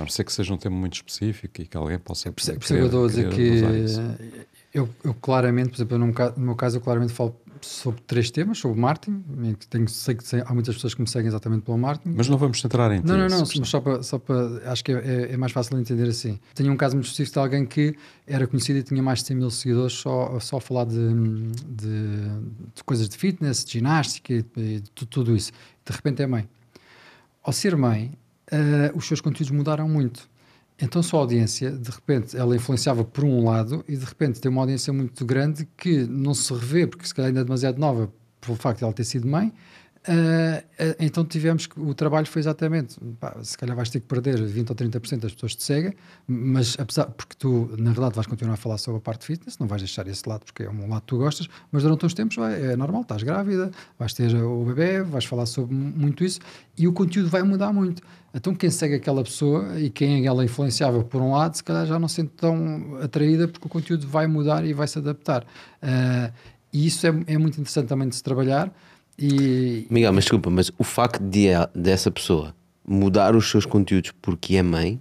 a não ser que seja um tema muito específico e que alguém possa. Por isso por isso é que eu estou a dizer querer que eu, eu claramente, por exemplo, eu no, meu ca- no meu caso, eu claramente falo sobre três temas, sobre marketing, tenho, sei que há muitas pessoas que me seguem exatamente pelo marketing. Mas não vamos centrar em ti. Não, não, não, mas só para, só para acho que é, é- é mais fácil de entender assim. Tenho um caso muito específico de alguém que era conhecido e tinha mais de 100 mil seguidores só, só a falar de, de, de coisas de fitness, de ginástica e, de tu- tudo isso. De repente é mãe. Ao ser mãe, eh, os seus conteúdos mudaram muito. Então, sua audiência, de repente, ela influenciava por um lado e de repente tem uma audiência muito grande que não se revê, porque se calhar ainda é demasiado nova pelo facto de ela ter sido mãe. Ah, então tivemos que o trabalho foi exatamente pá, se calhar vais ter que perder 20 ou 30% das pessoas te seguem, mas apesar porque tu na verdade vais continuar a falar sobre a parte de fitness, não vais deixar esse lado porque é um lado que tu gostas, mas durante uns tempos vai, é normal, estás grávida, vais ter o bebê, vais falar sobre mu- muito isso e o conteúdo vai mudar muito. Então quem segue aquela pessoa e quem ela influenciava por um lado, se calhar já não se sente tão atraída porque o conteúdo vai mudar e vai se adaptar. Ah, e isso é, é muito interessante também de se trabalhar. E, Miguel, mas desculpa, mas o facto de a- dessa pessoa mudar os seus conteúdos porque é mãe,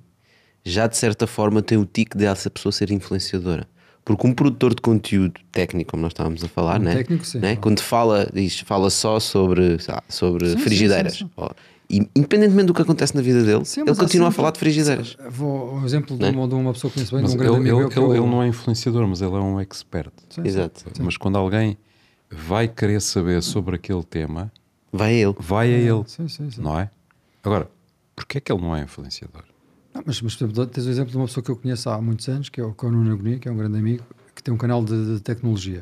já de certa forma tem o tique dessa pessoa ser influenciadora. Porque um produtor de conteúdo técnico, como nós estávamos a falar, Um né? técnico, sim, né? quando fala, diz, fala só sobre, lá, sobre Sim, frigideiras. sim, sim. Ó, e independentemente do que acontece na vida dele, Sim, ele continua a sempre- falar de frigideiras. Vou, um exemplo de, Né? uma, de uma pessoa que conheço bem, Mas de um ele, grande amigo ele- meu, que é o- ele- ele não é influenciador, mas ele é um expert. Sim, sim. Exato. Mas quando alguém vai querer saber sobre aquele tema, Vai ele. vai a ele, Sim, sim, sim. não é? Agora, porquê é que ele não é influenciador? Não, mas, mas, por exemplo, tens o exemplo de uma pessoa que eu conheço há muitos anos, que é o é Nuno Agonia, que é um grande amigo, que tem um canal de, de tecnologia.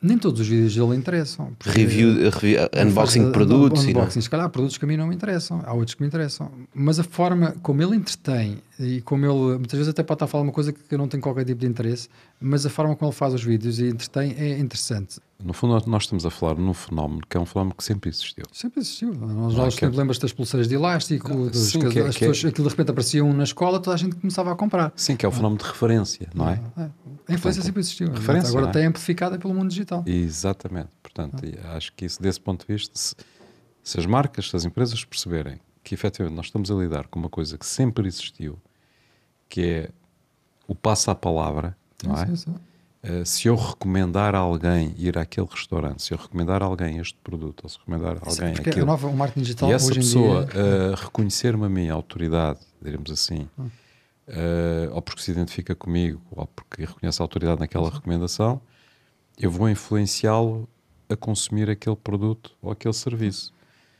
Nem todos os vídeos dele interessam. Review, review- unboxing de produtos. e não- Unboxing, se calhar há produtos que a mim não me interessam, há outros que me interessam. Mas a forma como ele entretém e como ele, muitas vezes até pode estar a falar uma coisa que não tenho qualquer tipo de interesse, mas a forma como ele faz os vídeos e entretém é interessante. No fundo, nós- estamos a falar num fenómeno que é um fenómeno que sempre existiu. Sempre existiu. Nós, Ah, nós que é- sempre lembras das pulseiras de elástico, Ah, dos, sim, que, que é- que é- pessoas, aquilo de repente aparecia um na escola, toda a gente começava a comprar. Sim, que é o fenómeno de referência, não é? É, A influência Portanto, sempre existiu. referência, Agora é? está amplificada pelo mundo digital. Exatamente. Portanto, e acho que isso, desse ponto de vista, se, se as marcas, se as empresas perceberem que efetivamente nós estamos a lidar com uma coisa que sempre existiu, que é o passo à palavra, não é? Sim, sim. Uh, se eu recomendar a alguém ir àquele restaurante, se eu recomendar a alguém este produto, ou se recomendar a alguém a aquilo, nova, o marketing digital e essa pessoa dia... Uh, reconhecer-me a mim, a autoridade, diremos assim, uh, ou porque se identifica comigo, ou porque reconhece a autoridade naquela recomendação, eu vou influenciá-lo a consumir aquele produto ou aquele serviço.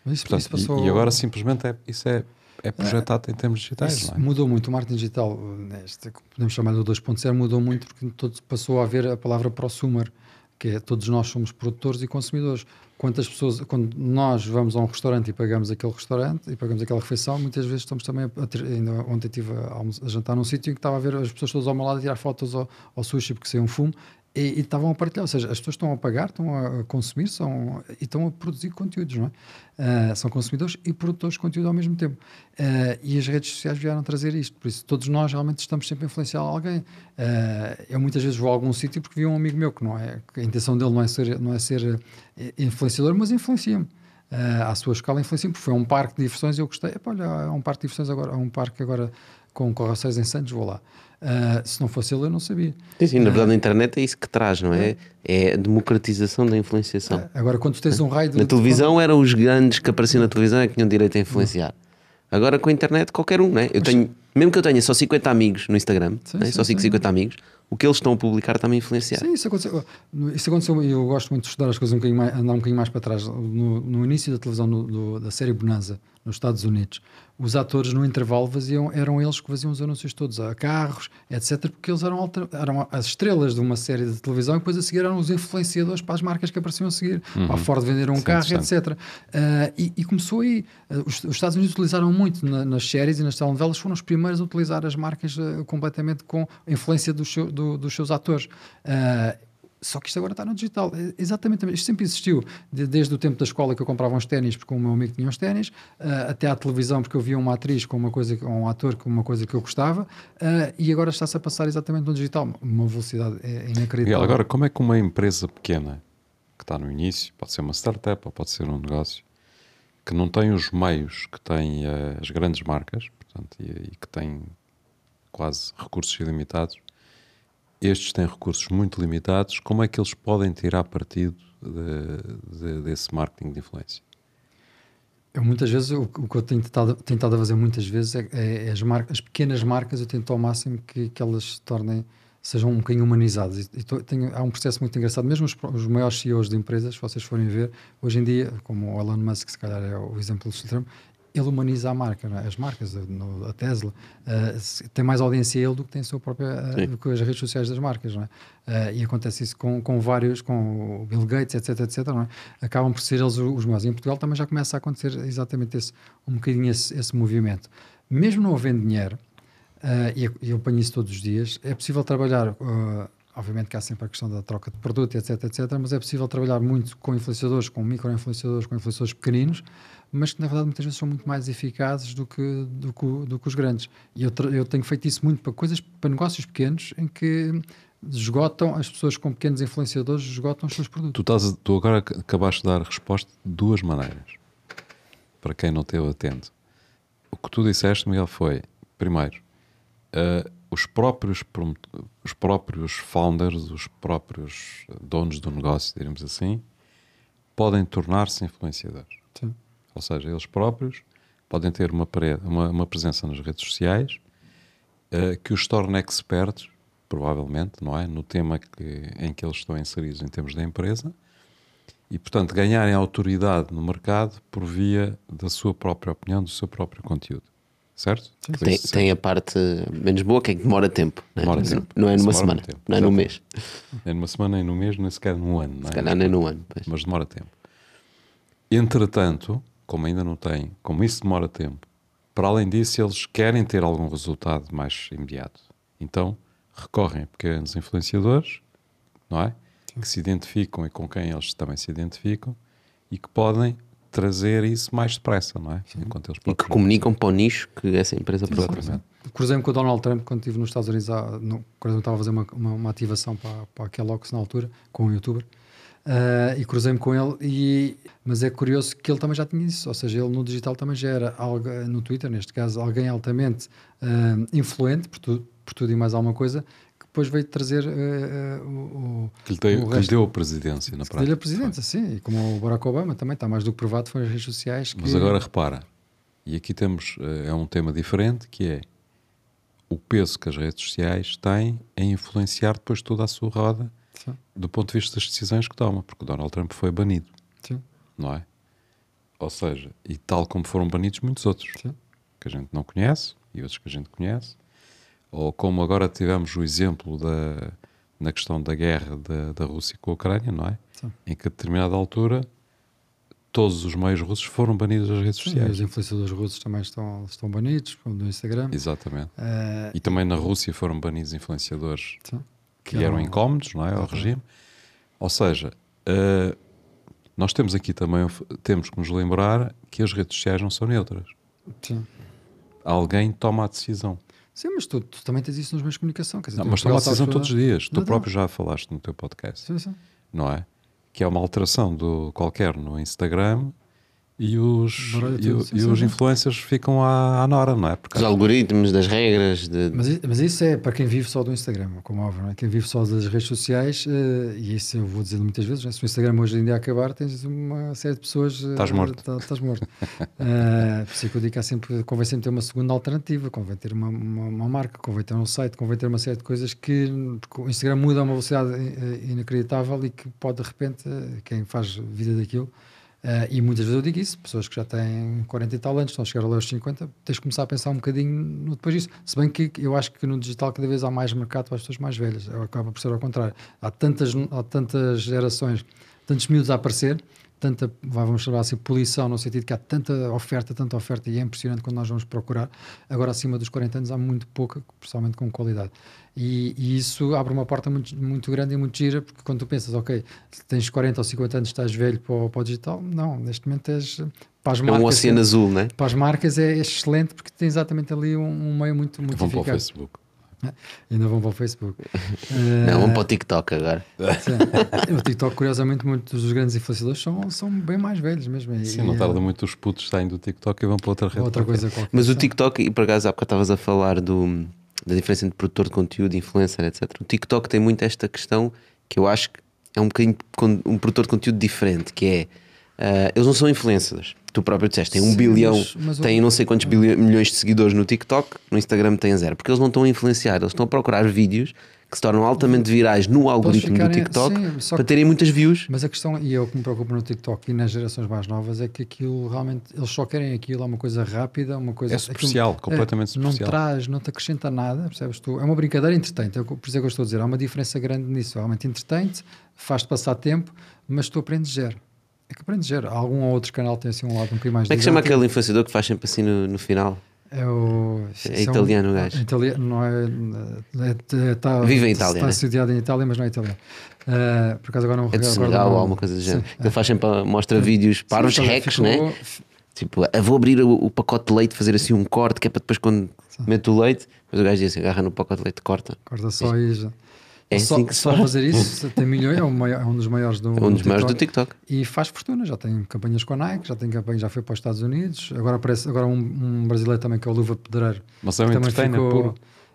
Mas isso, Portanto, isso passou... e, e agora simplesmente é, isso é, é projetado em termos digitais, é? mudou muito. O marketing digital, neste, podemos chamar de 2.0, mudou muito porque todo, passou a haver a palavra prosumer, que é todos nós somos produtores e consumidores. Quantas pessoas, quando nós vamos a um restaurante e pagamos aquele restaurante e pagamos aquela refeição, muitas vezes estamos também a, ter, ainda ontem estive a, a jantar num sítio em que estava a ver as pessoas todas ao meu lado a tirar fotos ao, ao sushi porque saiu um fumo e, estavam a partilhar, ou seja, as pessoas estão a pagar, estão a consumir são, e estão a produzir conteúdos, não é? Ah, são consumidores e produtores de conteúdo ao mesmo tempo. Ah, e as redes sociais vieram trazer isto, por isso todos nós realmente estamos sempre a influenciar alguém. Ah, eu muitas vezes vou a algum sítio porque vi um amigo meu que não é, que a intenção dele não é ser, não é ser eh, influenciador, mas influencia-me. À sua escala influencia-me, porque foi um parque de diversões e eu gostei. Epá, olha, há um parque de diversões agora, há um parque agora com carroceiros em Santos, vou lá. Ah, se não fosse ele, eu não sabia. Sim, sim, na verdade, a internet é isso que traz, não é? É a democratização da influenciação. Agora, quando tens um raio de. Na televisão eram os grandes que apareciam na televisão é que tinham direito a influenciar. Agora com a internet qualquer um, né? Eu tenho, mesmo que eu tenha só 50 amigos no Instagram, Sim, né? sim, só sigo sim. 50 amigos, o que eles estão a publicar está-me a influenciar. Sim, isso aconteceu. Isso aconteceu e eu gosto muito de estudar as coisas um bocadinho mais, andar um bocadinho mais para trás. No, no início da televisão, no- do- da série Bonanza, nos Estados Unidos, os atores no intervalo faziam, eram eles que faziam os anúncios todos a carros, etc., porque eles eram, alter, eram as estrelas de uma série de televisão e depois a seguir eram os influenciadores para as marcas que apareciam a seguir. A Ford vender um Sim, carro, etc. Uh, e, e começou aí. Uh, os, os Estados Unidos utilizaram muito na- nas séries e nas telenovelas, foram os primeiros a utilizar as marcas uh, completamente com a influência dos, seu- do- dos seus atores. Uh, só que isto agora está no digital. É Exatamente, isto sempre existiu. De- desde o tempo da escola que eu comprava uns ténis porque o meu amigo tinha uns ténis, uh, até à televisão porque eu via uma atriz com uma coisa, ou um ator com uma coisa que eu gostava, uh, e agora está-se a passar exatamente no digital. Uma velocidade é inacreditável. Miguel, agora, como é que uma empresa pequena, que está no início, pode ser uma startup ou pode ser um negócio, que não tem os meios que têm eh, as grandes marcas, portanto, e, e que tem quase recursos ilimitados, estes têm recursos muito limitados, como é que eles podem tirar partido de- de- desse marketing de influência? Eu muitas vezes, o, o que eu tenho tentado, tentado fazer muitas vezes é, é- é as, mar- as pequenas marcas, eu tento ao máximo que, que elas se tornem, sejam um bocadinho humanizadas. E, tenho- há um processo muito engraçado, mesmo os, os maiores CEOs de empresas, se vocês forem ver, hoje em dia, como o Elon Musk, se calhar é o exemplo extremo, ele humaniza a marca, é? as marcas, a, no- a Tesla, se- tem mais audiência ele do que tem a sua própria, do que as redes sociais das marcas, não é? Eh, e acontece isso com, com vários, com o Bill Gates, etc, etc, não é? Acabam por ser eles os maiores. E em Portugal também já começa a acontecer exatamente esse, um bocadinho esse, esse movimento. Mesmo não havendo dinheiro, e eu- eu apanho isso todos os dias, é possível trabalhar, obviamente que há sempre a questão da troca de produto, etc, etc, mas é possível trabalhar muito com influenciadores, com micro-influenciadores, com influenciadores pequeninos, mas que na verdade muitas vezes são muito mais eficazes do que, do que, do que os grandes. E eu, eu tenho feito isso muito para coisas, para negócios pequenos, em que esgotam, as pessoas com pequenos influenciadores esgotam os seus produtos. Tu, estás, tu agora ac- acabaste de dar resposta de duas maneiras. Para quem não esteve atento. O que tu disseste, Miguel, foi, primeiro, eh, os, próprios, os próprios founders, os próprios donos do negócio, diríamos assim, podem tornar-se influenciadores. Sim. Ou seja, eles próprios podem ter uma, uma, uma presença nas redes sociais eh, que os torna expertos, provavelmente, não é? No tema que, em que eles estão inseridos em termos da empresa e, portanto, ganharem autoridade no mercado por via da sua própria opinião, do seu próprio conteúdo. Certo? Tem, tem a parte menos boa, que é que demora tempo. Não é, Demora tempo. não é numa Demora semana, tempo. não é num mês. Nem numa semana, nem num mês, nem sequer num ano. Não é? Se calhar nem num ano. pois. mas demora tempo. Entretanto, como ainda não tem, como isso demora tempo, para além disso, eles querem ter algum resultado mais imediato. Então, recorrem a pequenos influenciadores, não é? Que se identificam e com quem eles também se identificam e que podem trazer isso mais depressa, não é? Enquanto eles E que comunicam para o nicho que essa empresa procura. Exatamente. Cruzei-me com o Donald Trump quando estive nos Estados Unidos, no, quando eu estava a fazer uma, uma, uma ativação para, para a Kellogg's na altura, com um youtuber, ah, e cruzei-me com ele, e, mas é curioso que ele também já tinha isso, ou seja, ele no digital também já era, algo, no Twitter, neste caso, alguém altamente ah, influente, por, tu, por tudo e mais alguma coisa, que depois veio trazer ah, ah, o, Que lhe, deu, o que lhe deu a presidência, na prática. dele a presidência, sim, e como o Barack Obama também está mais do que provado, foi as redes sociais que... Mas agora repara, e aqui temos, é um tema diferente, que é o peso que as redes sociais têm em influenciar depois toda a sua roda Sim, do ponto de vista das decisões que toma, porque o Donald Trump foi banido, sim, não é? Ou seja, e tal como foram banidos muitos outros, sim. que a gente não conhece e outros que a gente conhece, ou como agora tivemos o exemplo da, na questão da guerra da, da Rússia com a Ucrânia, não é? Sim. Em que a determinada altura todos os meios russos foram banidos das redes Sim, sociais. os influenciadores russos também estão, estão banidos no Instagram. Exatamente. Ah, E também na Rússia foram banidos influenciadores sim. Que eram incómodos não é, ao regime. Ou seja, eh, nós temos aqui também, temos que nos lembrar que as redes sociais não são neutras. Sim. Alguém toma a decisão. Sim, mas tu, tu também tens isso nos meios de comunicação. Quer dizer, Não, tu mas toma a decisão todos os dias. Tu Não, não. próprio já falaste no teu podcast, Sim, sim. não é? Que é uma alteração do qualquer no Instagram e os, e, tudo, e os influencers ficam à, à nora, não é? Porque Dos algoritmos, das regras, de... Mas, mas isso é para quem vive só do Instagram, como óbvio, não é? Quem vive só das redes sociais, eh, e isso eu vou dizer muitas vezes, né? se o Instagram hoje em dia acabar, tens uma série de pessoas. Estás morto. tá- Estás morto. (laughs) Eh, por isso é que eu digo que há sempre, convém sempre ter uma segunda alternativa, convém ter uma, uma, uma marca, convém ter um site, convém ter uma série de coisas que o Instagram muda a uma velocidade eh, inacreditável e que pode de repente, quem faz vida daquilo, Eh, e muitas vezes eu digo isso, pessoas que já têm 40 e tal anos, estão a chegar aos 50, tens de começar a pensar um bocadinho depois disso. Se bem que eu acho que no digital cada vez há mais mercado para as pessoas mais velhas, acaba por ser ao contrário. Há tantas, há tantas gerações, tantos miúdos a aparecer, tanta, vamos chamar assim, poluição, no sentido que há tanta oferta, tanta oferta, e é impressionante quando nós vamos procurar. Agora, acima dos 40 anos, há muito pouca, principalmente com qualidade. E, e isso abre uma porta muito, muito grande e muito gira, porque quando tu pensas, ok, tens 40 ou 50 anos, estás velho para o, para o digital, não, neste momento és. Para as É marcas, um oceano azul, né? para as marcas é excelente porque tem exatamente ali um, um meio muito, muito Vão para o eficaz. Facebook. Ainda vão para o Facebook. (laughs) Não, vamos para o TikTok agora. Sim. O TikTok, curiosamente, muitos dos grandes influenciadores são, são bem mais velhos mesmo. E- Sim, não e, tarda muito os putos saem do TikTok e vão para outra rede. Outra coisa qualquer. Mas o. TikTok, e por acaso há bocado estavas a falar do, da diferença entre produtor de conteúdo, influencer, etc. O TikTok tem muito esta questão que eu acho que é um bocadinho um produtor de conteúdo diferente, que é ah, eles não são influencers. Tu próprio disseste, tem um Sim, bilhão, mas- mas tem não sei quantos bilhões, milhões de seguidores no TikTok, no Instagram tem zero, porque eles não estão a influenciar, eles estão a procurar vídeos que se tornam altamente virais no algoritmo do ficarem- TikTok sim, para que- terem muitas views. Mas a questão, e é o que me preocupa no TikTok e nas gerações mais novas, é que aquilo realmente, eles só querem aquilo, é uma coisa rápida, uma coisa... É superficial, aquilo- completamente Não superficial. traz, não te acrescenta nada, percebes tu? É uma brincadeira entretente, é que- por isso é que eu estou a dizer, há uma diferença grande nisso, realmente entretente, faz-te passar tempo, mas tu aprendes zero. É que aprendes zero. Algum ou outro canal tem assim um lado um bocadinho mais Como é que chama aquele influenciador que faz sempre assim no, no final? É o. É um- italiano o gajo. é italiano, não é. é, é tá, Vive em Itália, Está né? sediado em Itália, mas não é italiano. Uh, por acaso agora não É de Senegal ou alguma coisa do género. é. Ele faz sempre, mostra vídeos para os hacks, ficou- né? Tipo, vou abrir o, o pacote de leite, fazer assim um corte, que é para depois quando mete o leite, depois o gajo diz assim, agarra no pacote de leite, corta. Corta só e já. É só, assim que só faz. fazer isso (laughs) tem milhões, é um, é um dos maiores do, É um dos maiores do TikTok. E faz fortuna, já tem campanhas com a Nike, já tem campanha, já foi para os Estados Unidos, agora aparece agora um, um brasileiro também que é o Luva Pedreiro. Mas é um também entertainer puro.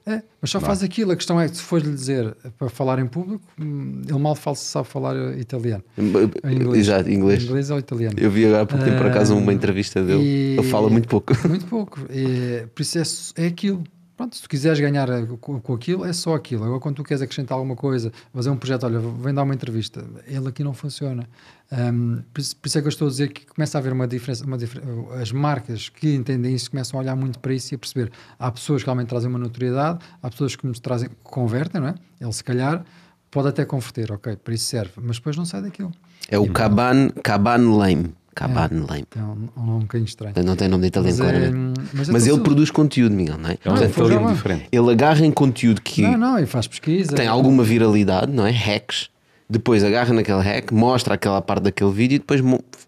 É, mas só faz aquilo. A questão é que se fores-lhe dizer para falar em público, hum, ele mal fala, sabe falar eh, italiano. Em inglês. Exato, inglês. Inglês ou italiano. Eu vi agora há pouco tempo, por acaso, uma Ah, entrevista dele. e- Ele fala muito pouco. Muito pouco. E, por isso é, é aquilo. Pronto, se tu quiseres ganhar eh, com, com aquilo, é só aquilo. Agora, quando tu queres acrescentar alguma coisa, fazer um projeto, olha, vem dar uma entrevista, ele aqui não funciona. Ahm, por, isso, por isso é que eu estou a dizer que começa a haver uma diferença. Uma difer- as marcas que entendem isso começam a olhar muito para isso e a perceber. Há pessoas que realmente trazem uma notoriedade, há pessoas que nos trazem, que convertem, não é? Ele, se calhar, pode até converter, ok, para isso serve, mas depois não sai daquilo. É o Caban, Caban Lame. Caban Lame. Tem um, um nome um bocadinho estranho. Não tem nome de italiano, Mas é- claramente. mas é Mas tudo- ele produz conteúdo, Miguel, não é? É um italiano já- diferente. ele agarra em conteúdo que Não, não, e faz pesquisa. tem alguma viralidade, não é? Hacks. Depois agarra naquele hack, mostra aquela parte daquele vídeo e depois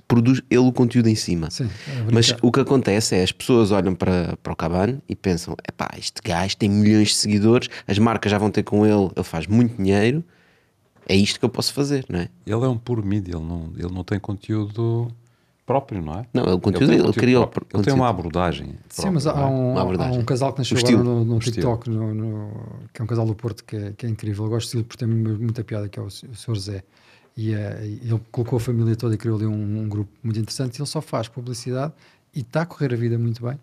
produz ele o conteúdo em cima. Sim, é Mas o que acontece é as pessoas olham para, para o Cabane e pensam: epá, este gajo tem milhões de seguidores, as marcas já vão ter com ele, ele faz muito dinheiro, é isto que eu posso fazer, não é? Ele é um puro mídia, ele não, ele não tem conteúdo próprio, não é? Não, é o conteúdo tem dele, ele criou próprio. Ele tem uma abordagem. Sim, mas há é? um, há um casal que nasceu agora no, no. TikTok, no, no- que é um casal do Porto que é, que é incrível. Eu gosto de estilo por ter muita piada, que é o, o Sr. Zé. E e ele colocou a família toda e criou ali um, um grupo muito interessante. E ele só faz publicidade e está a correr a vida muito bem.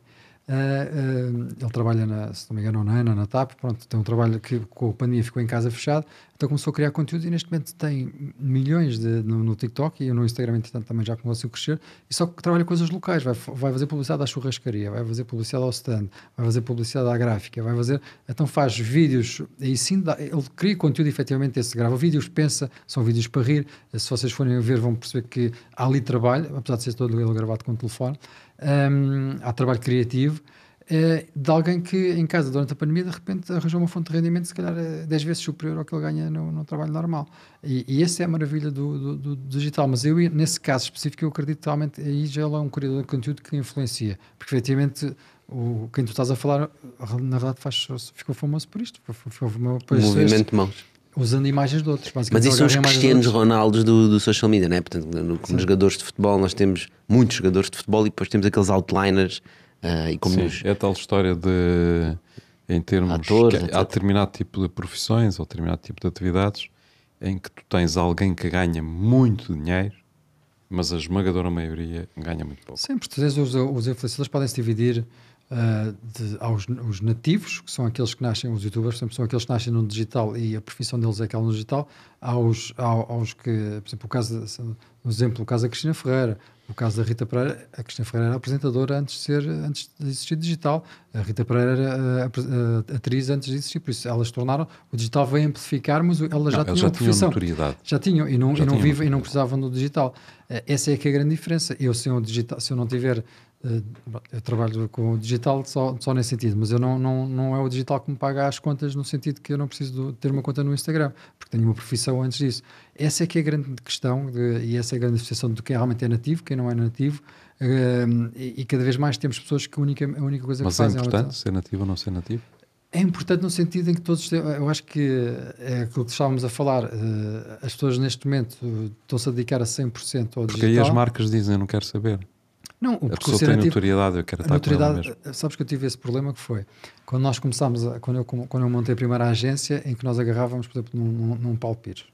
Eh, eh, ele trabalha, na, se não me engano, na ANA, na TAP. Pronto, tem um trabalho que com a pandemia ficou em casa fechado. Então começou a criar conteúdo e neste momento tem milhões de, no, no TikTok e no Instagram, entretanto, também já a crescer. E só que trabalha coisas locais. Vai, vai fazer publicidade à churrascaria, vai fazer publicidade ao stand, vai fazer publicidade à gráfica, vai fazer. Então faz vídeos e sim, dá- ele cria conteúdo efetivamente esse. Grava vídeos, pensa, são vídeos para rir. Se vocês forem ver, vão perceber que há ali trabalho, apesar de ser todo ele gravado com telefone. Hum, há trabalho criativo. Eh, de alguém que em casa durante a pandemia de repente arranjou uma fonte de rendimento se calhar eh, 10 vezes superior ao que ele ganha no, no trabalho normal. E, e essa é a maravilha do, do- do digital, mas eu nesse caso específico eu acredito que realmente aí já é um criador de conteúdo que influencia, porque efetivamente o, quem tu estás a falar na verdade faz, ficou famoso por isto. O movimento de mãos. Usando imagens de outros Mas isso são os de Cristianos. Ronaldos do, do social media, não é? Portanto, no, como jogadores de futebol, nós temos muitos jogadores de futebol e depois temos aqueles outliners ah, e como Sim, nos- é a tal história de em termos Atores, que etc. há determinado tipo de profissões ou determinado tipo de atividades em que tu tens alguém que ganha muito dinheiro, mas a esmagadora maioria ganha muito pouco. Sempre, tu tens os, os influenciadores podem se dividir uh, de, aos os nativos, que são aqueles que nascem, os youtubers, por exemplo, são aqueles que nascem no digital e a profissão deles é aquela no digital, aos, aos, aos que, por exemplo, o caso, um exemplo, o caso da Cristina Ferreira, o caso da Rita Pereira, a Cristina Ferreira era apresentadora antes de, ser, antes de existir digital, a Rita Pereira era uh, atriz antes de existir, por isso elas tornaram, o digital veio amplificar, mas elas já tinham já profissão. notoriedade. Já tinham, e não, Já e não, tinham vive, e não precisavam do digital. Essa é que é a grande diferença. Eu, se, um digital, se eu não tiver. Eh, Eu trabalho com o digital só, só nesse sentido, mas eu não, não, não é o digital que me paga as contas no sentido que eu não preciso ter uma conta no Instagram, porque tenho uma profissão antes disso. Essa é que é a grande questão de- e essa é a grande diferenciação de quem realmente é nativo, quem não é nativo, eh, e, e cada vez mais temos pessoas que a única, a única coisa Mas que é fazem importante ser nativo ou não ser nativo? é importante no sentido em que todos eu acho que é aquilo que estávamos a falar eh, as pessoas neste momento estão-se a dedicar a 100% ao Porque aí digital as marcas dizem, não quero saber. Não, o A pessoa tem nativo- notoriedade, eu quero estar com ela notoriedade, eh, sabes que eu tive esse problema que foi quando nós começámos, a- quando, eu, quando eu montei a primeira agência em que nós agarrávamos, por exemplo, num, num, num Paulo Pires,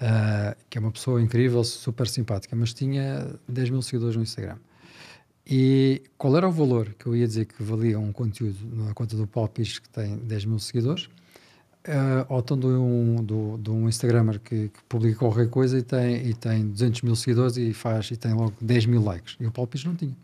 ah, que é uma pessoa incrível, super simpática, mas tinha 10 mil seguidores no Instagram. E qual era o valor que eu ia dizer que valia um conteúdo na conta do Paulo Pires que tem 10 mil seguidores? Uh, ou então de um, do, de um Instagramer que, que publica qualquer coisa e tem, e tem 200 mil seguidores e faz e tem logo 10 mil likes. E o Paulo Pires não tinha.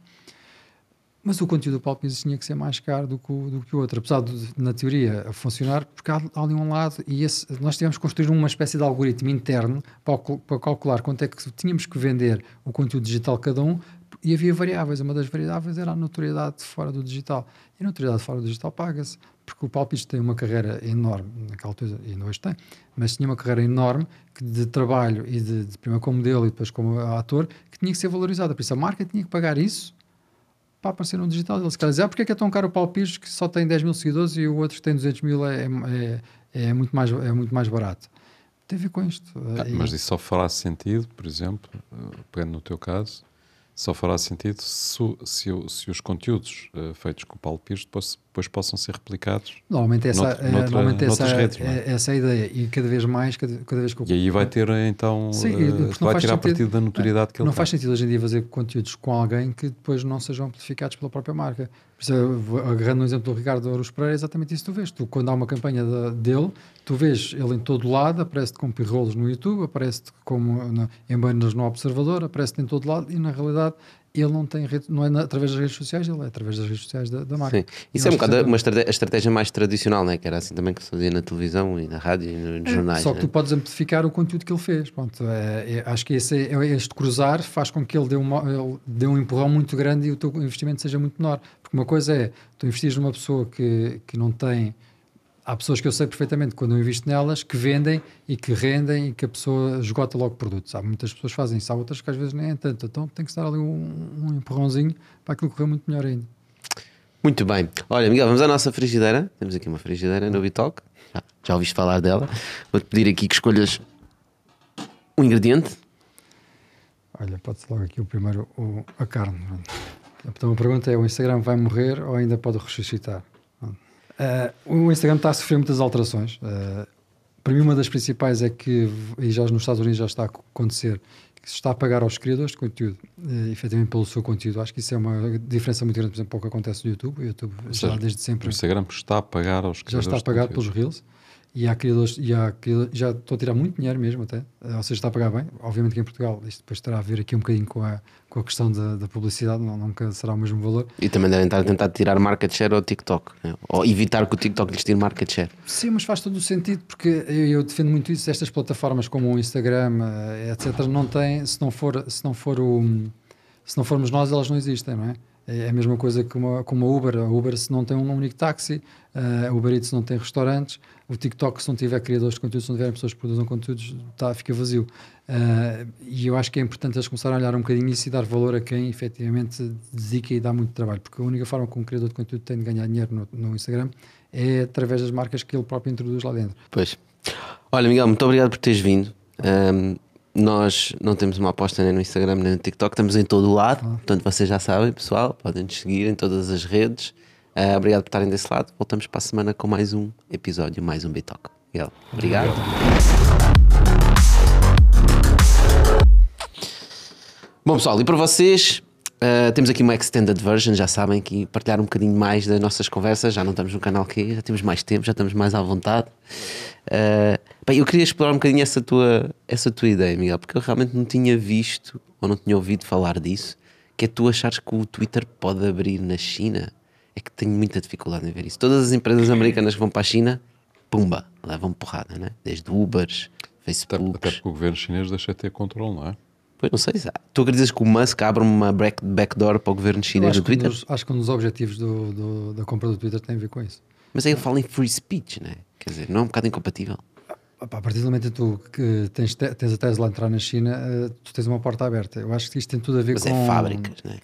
Mas o conteúdo do Paulo Pires tinha que ser mais caro do que o, do que o outro, apesar de, na teoria, funcionar, porque há, há ali um lado, e esse, nós tivemos que construir uma espécie de algoritmo interno para, para calcular quanto é que tínhamos que vender o conteúdo digital cada um, e havia variáveis. Uma das variáveis era a notoriedade fora do digital. E a notoriedade fora do digital paga-se, porque o Paulo Pires tem uma carreira enorme, naquela altura, e hoje tem, mas tinha uma carreira enorme que de trabalho e de, de primeiro como modelo e depois como ator, que tinha que ser valorizada. Por isso a marca tinha que pagar isso para aparecer no digital. Ele se calhar dizer, ah, porque é que é tão caro o Paulo Pires que só tem 10 mil seguidores e o outro que tem 200 mil é, é, é, muito, mais, é muito mais barato. Tem a ver com isto. Ah, E- mas isso só fará sentido, por exemplo, eh, pegando no teu caso, só fará sentido se, se, se os conteúdos eh, feitos com o Paulo Pires depois, depois possam ser replicados. Normalmente essa, é, noutra- normalmente essa, redes, é? é, essa é a ideia. E cada vez mais, cada, cada vez que eu E aí vai ter então, Sim, eh, não vai tirar sentido- partido da notoriedade que ele não tem. faz sentido hoje em dia fazer conteúdos com alguém que depois não sejam amplificados pela própria marca. Por isso, agarrando no exemplo do Ricardo Ouros Pereira, é exatamente isso que tu vês. Tu, quando há uma campanha da- dele, tu vês ele em todo lado, aparece-te com pirrolos no YouTube, aparece-te como na, em banners no Observador, aparece-te em todo lado e na realidade ele não tem rede, não é através das redes sociais, ele é através das redes sociais da, da marca. Sim. Isso é um bocado uma estratégia, a estratégia mais tradicional, né? que era assim também que se fazia na televisão e na rádio e no- nos jornais. Só que né? tu podes amplificar o conteúdo que ele fez. Pronto, é- é- acho que esse, é- este cruzar faz com que ele dê, uma, ele dê um empurrão muito grande e o teu investimento seja muito menor. Porque uma coisa é tu investir numa pessoa que, que não tem. Há pessoas que eu sei perfeitamente quando eu invisto nelas que vendem e que rendem e que a pessoa esgota logo produtos. Há muitas pessoas que fazem isso, há outras que às vezes nem é tanto. Então tem que dar ali um, um empurrãozinho para aquilo correr muito melhor ainda. Muito bem. Olha, Miguel, vamos à nossa frigideira. Temos aqui uma frigideira no Bitalk. Já, já ouviste falar dela. Vou-te pedir aqui que escolhas um ingrediente. Olha, pode-se logo aqui o primeiro, o- a carne. Então a pergunta é: o Instagram vai morrer ou ainda pode ressuscitar? Ah, o Instagram está a sofrer muitas alterações. Ah, para mim, uma das principais é que, e já nos Estados Unidos já está a acontecer, que se está a pagar aos criadores de conteúdo, eh, efetivamente pelo seu conteúdo. Acho que isso é uma diferença muito grande, por exemplo, para o que acontece no YouTube. O YouTube já seja, desde sempre O Instagram está a pagar aos já criadores está a pagar pelos Reels e há criadores, e há criadores- já estou a tirar muito dinheiro mesmo até, ou seja, está a pagar bem. Obviamente que em Portugal isto depois terá a ver aqui um bocadinho com a, com a questão da, da publicidade, não, nunca será o mesmo valor. E também devem estar a tentar tirar market share ao TikTok. né? Ou evitar que o TikTok lhes tire market share. Sim, mas faz todo o sentido porque eu, eu defendo muito isso. Estas plataformas como o Instagram, eh, etc., não têm, se não for, se não for o, se não formos nós, elas não existem, não é? É a mesma coisa que uma, como a Uber. A Uber, se não tem um único táxi, eh, a Uber Eats não tem restaurantes, o TikTok, se não tiver criadores de conteúdo, se não tiverem pessoas que produzam conteúdos, tá, fica vazio. Eh, e eu acho que é importante eles começarem a olhar um bocadinho isso e dar valor a quem efetivamente dedica e dá muito trabalho, porque a única forma que um criador de conteúdo tem de ganhar dinheiro no, no Instagram é através das marcas que ele próprio introduz lá dentro. Pois. Olha, Miguel, muito obrigado por teres vindo. Ahm, nós não temos uma aposta nem no Instagram nem no TikTok, estamos em todo o lado. Portanto, vocês já sabem, pessoal, podem nos seguir em todas as redes. Ah, obrigado por estarem desse lado. Voltamos para a semana com mais um episódio, mais um Bitalk. Miguel, obrigado. Bom, pessoal, e para vocês, Uh, temos aqui uma extended version, já sabem que partilhar um bocadinho mais das nossas conversas. Já não estamos no canal que já temos mais tempo, já estamos mais à vontade. Uh, bem, eu queria explorar um bocadinho essa tua, essa tua ideia, Miguel, porque eu realmente não tinha visto ou não tinha ouvido falar disso. Que é tu achares que o Twitter pode abrir na China? É que tenho muita dificuldade em ver isso. Todas as empresas americanas que vão para a China, pumba, levam porrada, né? Desde Ubers, Até, Facebook. até porque o governo chinês deixa de ter controle, não é? Pois não sei. Tu acreditas que o Musk abre uma back- backdoor para o governo chinês acho, do que um Twitter? dos, acho que um dos objetivos do, do- da compra do Twitter tem a ver com isso. Mas aí ele fala em free speech, né? Quer dizer, não é um bocado incompatível. Opa, A partir do momento tu que tens, te- tens a Tesla a entrar na China, eh, tu tens uma porta aberta. Eu acho que isto tem tudo a ver Mas com. é fábricas, né?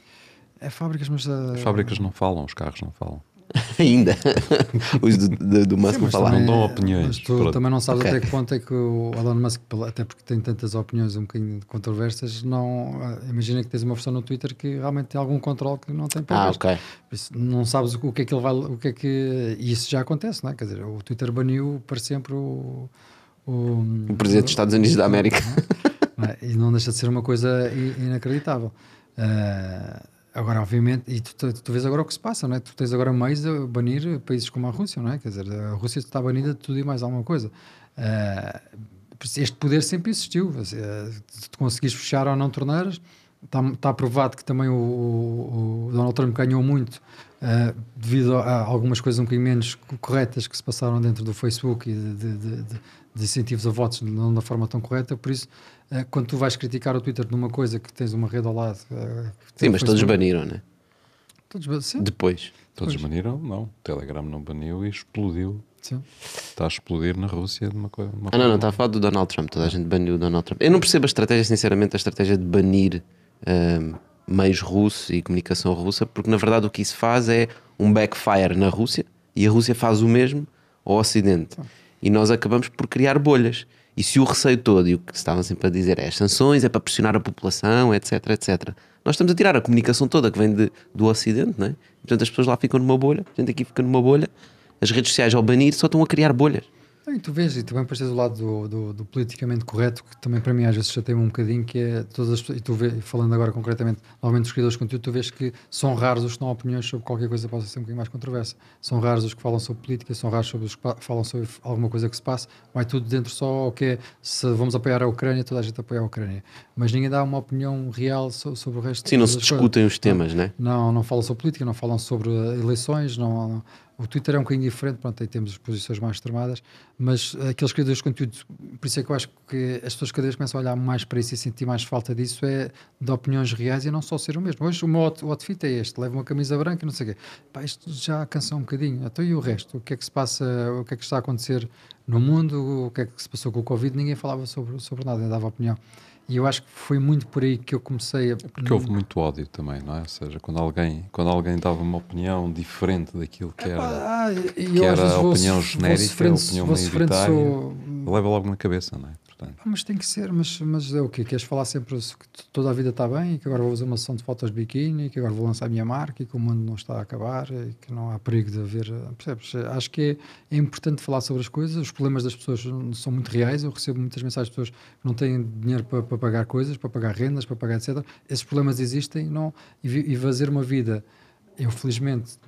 É fábricas, mas. eh, As fábricas não falam, os carros não falam. (laughs) Ainda. Os do, do, do Musk Sim, falaram. não dão opiniões. Mas tu Pronto. também não sabes Ok. até que ponto é que o Elon Musk, até porque tem tantas opiniões um bocadinho controversas, não. ah, Imagina que tens uma versão no Twitter que realmente tem algum controle que não tem para Ah, ok. Não sabes o que é que ele vai. O que é que, e isso já acontece, não é? Quer dizer, o Twitter baniu para sempre o. O, O presidente dos Estados Unidos da América. não é? E não deixa de ser uma coisa inacreditável. Ah, agora, obviamente, e tu, tu, vês agora o que se passa, não é? Tu tens agora meios a banir países como a Rússia, não é? Quer dizer, a Rússia está banida de tudo e mais alguma coisa. Ah, este poder sempre existiu. Ah, Se tu conseguires fechar ou não torneiras, está, está provado que também o, o- o Donald Trump ganhou muito ah, devido a algumas coisas um bocadinho menos co- corretas que se passaram dentro do Facebook e de, de- de- de- de incentivos a votos não da forma tão correta. Por isso, ah, quando tu vais criticar o Twitter numa coisa que tens uma rede ao lado. ah, tem Sim, mas todos baniram, né? Todos ba- sim, Depois. Todos Pois. baniram? Não. O Telegram não baniu e explodiu. sim. Está a explodir na Rússia de uma coisa. Ah, não, não, está a falar do Donald Trump. Toda a gente baniu o Donald Trump. Eu não percebo a estratégia, sinceramente, a estratégia de banir ahm, meios russos e comunicação russa, porque na verdade o que isso faz é um backfire na Rússia e a Rússia faz o mesmo ao Ocidente. E nós acabamos por criar bolhas. E se o receio todo e o que estavam sempre a dizer é as sanções, é para pressionar a população, etc, etc. Nós estamos a tirar a comunicação toda que vem de- do Ocidente, não é? Portanto, as pessoas lá ficam numa bolha, a gente aqui fica numa bolha. As redes sociais, ao banir, só estão a criar bolhas. E tu vês, e também depois tens o lado do, do, do politicamente correto, que também para mim às vezes chateia um bocadinho, que é todas as e tu vês, falando agora concretamente, normalmente os criadores de conteúdo, tu vês que são raros os que dão opiniões sobre qualquer coisa que possa ser um bocadinho mais controversa. São raros os que falam sobre política, são raros os que falam sobre alguma coisa que se passa, vai tudo dentro só o que é, se vamos apoiar a Ucrânia, toda a gente apoia a Ucrânia. Mas ninguém dá uma opinião real so- sobre o resto Sim, não se coisas. discutem os temas, né? Não, não falam sobre política, não falam sobre eh, eleições, não, não- o Twitter é um bocadinho diferente, pronto, aí temos as posições mais extremadas, mas aqueles criadores de conteúdo, por isso é que eu acho que as pessoas cada vez começam a olhar mais para isso e sentir mais falta disso, é de opiniões reais e não só ser o mesmo. Hoje o meu out- outfit é este, levo uma camisa branca e não sei o quê. Pá, isto já cansa um bocadinho. Então e o resto? O que é que se passa, o que é que está a acontecer no mundo, o que é que se passou com o Covid? Ninguém falava sobre, sobre nada, dava opinião. E eu acho que foi muito por aí que eu comecei a. Porque houve muito ódio também, não é? Ou seja, quando alguém, quando alguém dava uma opinião diferente daquilo que era, Ah, que era a opinião genérica, a opinião maioritária, sou- leva logo na cabeça, não é? Portanto, Ah, mas tem que ser, mas, mas é o quê? Queres falar sempre que toda a vida está bem e que agora vou fazer uma sessão de fotos de biquíni e que agora vou lançar a minha marca e que o mundo não está a acabar e que não há perigo de haver. Percebes? Acho que é, é importante falar sobre as coisas. Os problemas das pessoas são muito reais. Eu recebo muitas mensagens de pessoas que não têm dinheiro para, para pagar coisas, para pagar rendas, para pagar etc. Esses problemas existem não, e, e fazer uma vida. Eu, felizmente,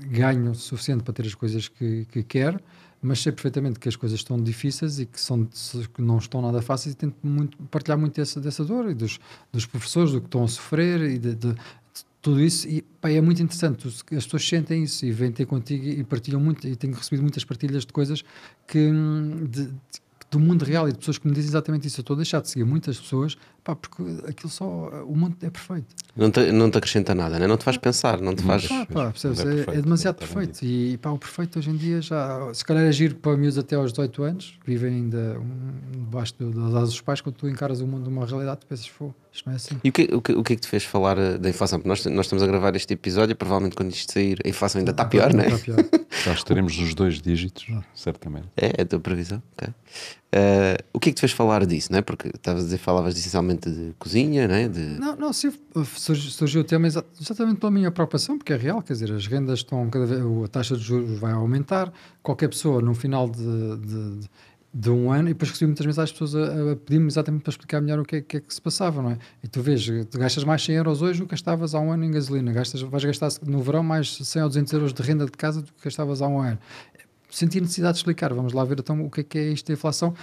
ganho suficiente para ter as coisas que, que quero, mas sei perfeitamente que as coisas estão difíceis e que, são, que não estão nada fáceis e tento muito, partilhar muito dessa, dessa dor e dos, dos professores, do que estão a sofrer e de, de- de tudo isso. E pá, é muito interessante, as pessoas sentem isso e vêm ter contigo e partilham muito. E tenho recebido muitas partilhas de coisas que hum, de- do mundo real e de pessoas que me dizem exatamente isso. Eu estou a deixar de seguir muitas pessoas pá, porque aquilo só, o mundo é perfeito. Não te, não te acrescenta nada, né? não te faz pensar, não te faz. Pá, pá, percebes? É É, perfeito, é demasiado perfeito. E pá, o perfeito hoje em dia já. Se calhar é giro para miúdos até aos 18 anos, vivem ainda um, debaixo das asas dos pais, quando tu encaras o mundo de uma realidade, tu pensas, "Fô, isto não é assim. E o que, o, que, o que é que te fez falar eh, da inflação? Porque nós, nós estamos a gravar este episódio, provavelmente quando isto sair, a inflação ainda está pior, não é? Está pior. (laughs) já estaremos nos dois dígitos, certamente. É, é a tua previsão. ok. Eh, o que é que te fez falar disso, não é? Porque estavas a dizer, falavas de cozinha, não é? De... Não, não, sim, surgiu, o tema exa- exatamente pela minha preocupação, porque é real, quer dizer, as rendas estão cada vez, a taxa de juros vai aumentar, qualquer pessoa no final de, de- de- um ano e depois recebi muitas mensagens pessoas a, a pedir-me exatamente para explicar melhor o que é, que é que se passava, não é? E tu vês, gastas mais 100 euros hoje do que gastavas há um ano em gasolina, gastas, vais gastar no verão mais 100 ou 200 euros de renda de casa do que gastavas há um ano. Senti necessidade de explicar, vamos lá ver então o que é que é isto da inflação,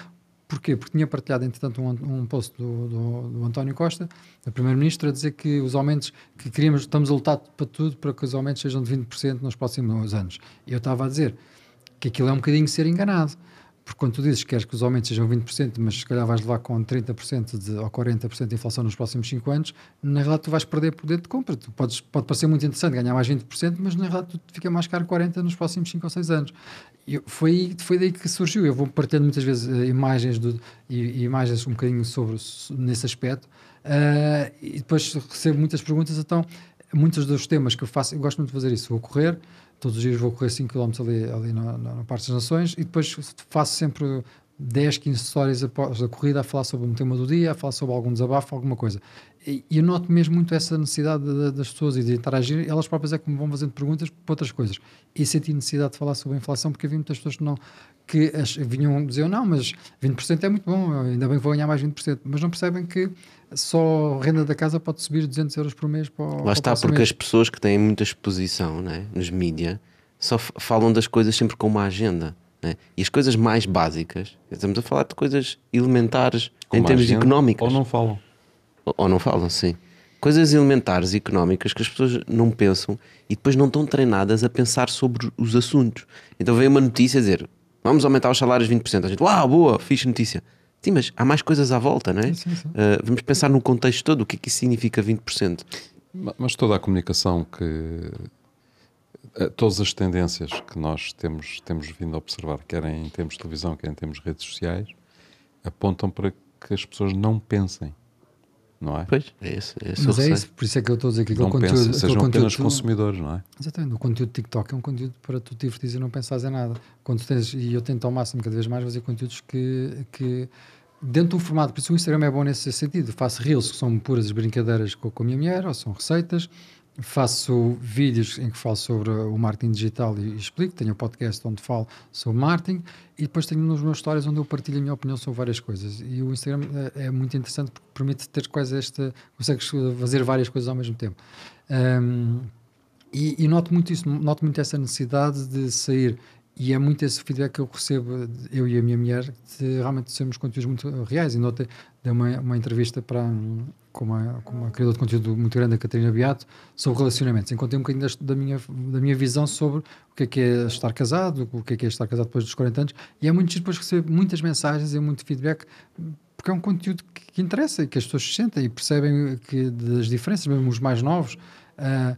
Porquê? Porque tinha partilhado, entretanto, um, um post do, do, do António Costa, o Primeiro-Ministro, a dizer que os aumentos, que queríamos, estamos a lutar para tudo para que os aumentos sejam de 20% nos próximos anos. E eu estava a dizer que aquilo é um bocadinho ser enganado. Porque quando tu dizes que queres que os aumentos sejam 20%, mas se calhar vais levar com 30% de, ou 40% de inflação nos próximos 5 anos, na realidade tu vais perder poder de compra. Tu podes, pode parecer muito interessante ganhar mais 20%, mas na realidade tu fica mais caro 40% nos próximos 5 ou 6 anos. E foi, foi daí que surgiu. Eu vou partilhando muitas vezes uh, imagens do, e, imagens um bocadinho sobre nesse aspecto uh, e depois recebo muitas perguntas. Então, muitos dos temas que eu faço, eu gosto muito de fazer isso. Vou correr, todos os dias vou correr 5 km ali, ali na, na, na Parte das Nações e depois faço sempre 10, 15 histórias após a corrida a falar sobre um tema do dia, a falar sobre algum desabafo, alguma coisa. E, eu noto mesmo muito essa necessidade de, de, das pessoas e de interagir, elas próprias é que me vão fazendo perguntas para outras coisas. E senti necessidade de falar sobre a inflação porque havia muitas pessoas que não que as, vinham dizer não, mas 20% é muito bom, ainda bem que vou ganhar mais 20%, mas não percebem que só a renda da casa pode subir 200 euros por mês para Lá está, porque mês. as pessoas que têm muita exposição né, nos mídias só falam das coisas sempre com uma agenda. Né? E as coisas mais básicas, estamos a falar de coisas elementares com em termos agenda, económicos. Ou não falam. Ou, ou não falam, sim. Coisas elementares económicas que as pessoas não pensam e depois não estão treinadas a pensar sobre os assuntos. Então vem uma notícia a dizer vamos aumentar os salários 20%. A gente, uau, boa, fixe notícia. Sim, mas há mais coisas à volta, não é? Sim, sim. Uh, vamos pensar no contexto todo, o que é que isso significa 20%. Mas toda a comunicação que. Todas as tendências que nós temos, temos vindo a observar, quer em termos de televisão, quer em termos de redes sociais, apontam para que as pessoas não pensem não é? Pois, é isso. É Mas é isso, por isso é que eu estou a dizer que não conteúdo. Pensa, sejam conteúdo, apenas consumidores, não é? Exatamente, o conteúdo de TikTok é um conteúdo para tu te divertir e não pensares em nada. Quando tens, e eu tento ao máximo cada vez mais fazer conteúdos que, que dentro de um formato, por isso o Instagram é bom nesse sentido. Faço reels que são puras brincadeiras com, com a minha mulher, ou são receitas faço vídeos em que falo sobre o marketing digital e, explico, tenho um podcast onde falo sobre marketing e depois tenho nos meus stories onde eu partilho a minha opinião sobre várias coisas. E o Instagram é, é muito interessante porque permite ter quase esta, consegues fazer várias coisas ao mesmo tempo. Um, e, e, noto muito isso, noto muito essa necessidade de sair e é muito esse feedback que eu recebo, eu e a minha mulher, de realmente sermos conteúdos muito reais. E notei, dei uma, uma entrevista para, com, uma, com uma criadora de conteúdo muito grande, a Catarina Beato, sobre relacionamentos. Encontrei um bocadinho da, da, minha, da minha visão sobre o que é que é estar casado, o que é que é estar casado depois dos 40 anos. E é muito depois recebo muitas mensagens e muito feedback, porque é um conteúdo que, que interessa e que as pessoas se sentem e percebem que das diferenças, mesmo os mais novos. Uh,